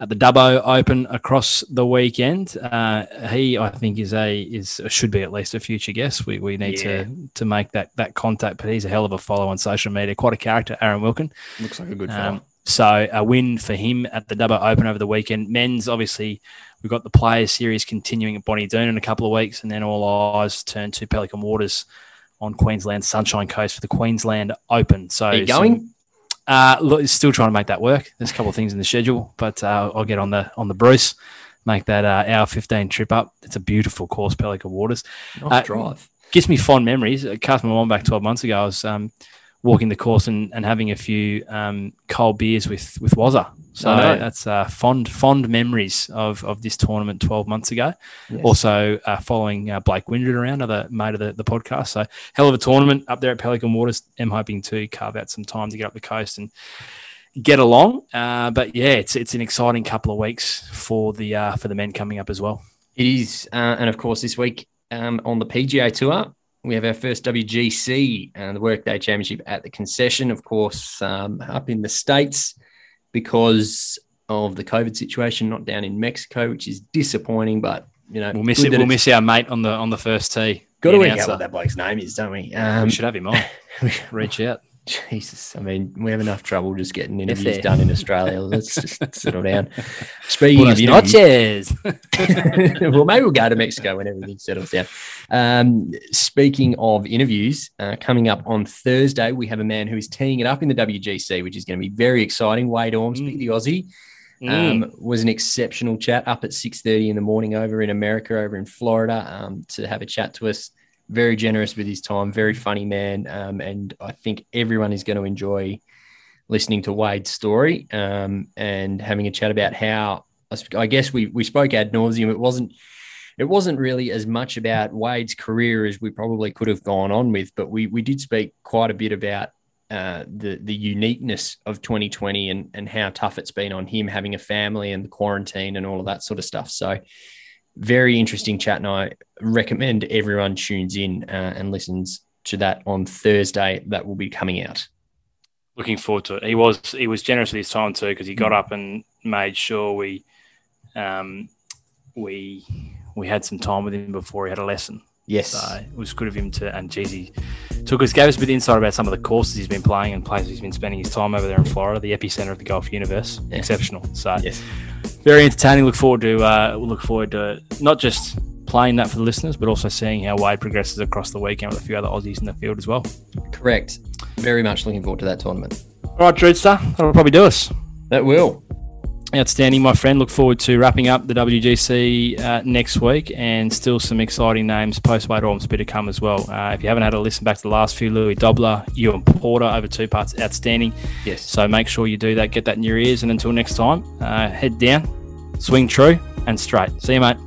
at the Dubbo Open across the weekend. Uh, he, I think, is a is should be at least a future guest. We, we need yeah. to to make that that contact. But he's a hell of a follow on social media. Quite a character, Aaron Wilkin. Looks like a good um, so a win for him at the Dubbo Open over the weekend. Men's obviously we've got the Players Series continuing at Bonnie Doon in a couple of weeks, and then all eyes turn to Pelican Waters on Queensland Sunshine Coast for the Queensland Open. So Are you going? Some, uh, look, still trying to make that work. There's a couple of things in the schedule, but uh, I'll get on the on the Bruce, make that uh, hour fifteen trip up. It's a beautiful course, Pelican Waters. Nice uh, drive. Gives me fond memories. It cast my mind back twelve months ago. I was um, walking the course and, and having a few um, cold beers with with Wazza. So that's uh, fond fond memories of, of this tournament 12 months ago. Yes. Also uh, following uh, Blake Windred around, another mate of the, the podcast. So hell of a tournament up there at Pelican Waters. I'm hoping to carve out some time to get up the coast and get along. Uh, but yeah, it's it's an exciting couple of weeks for the uh, for the men coming up as well. It is, uh, and of course this week um, on the PGA Tour, we have our first WGC and the Workday Championship at the concession, of course, um, up in the States because of the COVID situation, not down in Mexico, which is disappointing. But you know, we'll miss it. We'll miss our mate on the on the first tee. Got to work out what that bloke's name is, don't we? Um, we should have him on. Reach out. Jesus, I mean, we have enough trouble just getting interviews done in Australia. Let's just settle down. Speaking of noches. well, maybe we'll go to Mexico when everything settles down. Um, speaking of interviews, uh, coming up on Thursday, we have a man who is teeing it up in the WGC, which is going to be very exciting. Wade Ormsby, mm. the Aussie, um, mm. was an exceptional chat up at six thirty in the morning over in America, over in Florida, um, to have a chat to us very generous with his time, very funny man, um, and I think everyone is going to enjoy listening to Wade's story um, and having a chat about how I guess we we spoke ad nauseum. It wasn't it wasn't really as much about Wade's career as we probably could have gone on with, but we we did speak quite a bit about uh, the the uniqueness of 2020 and and how tough it's been on him having a family and the quarantine and all of that sort of stuff. So very interesting chat, and I recommend everyone tunes in uh, and listens to that on Thursday. That will be coming out. Looking forward to it. He was he was generous with his time too because he got up and made sure we um, we we had some time with him before he had a lesson. Yes, so it was good of him to and geez, he took us gave us a bit of insight about some of the courses he's been playing and places he's been spending his time over there in Florida, the epicenter of the golf universe. Yeah. Exceptional. So yes very entertaining. Look forward to uh, look forward to not just playing that for the listeners, but also seeing how Wade progresses across the weekend with a few other Aussies in the field as well. Correct. Very much looking forward to that tournament. All right, Drewster, that'll probably do us. That will. Outstanding, my friend. Look forward to wrapping up the WGC uh, next week and still some exciting names post Wade Ormsby to come as well. Uh, if you haven't had a listen back to the last few, Louis Dobbelaar, Ewan Porter over two parts, outstanding. Yes. So make sure you do that, get that in your ears. And until next time, uh, head down, swing true, and straight. See you, mate.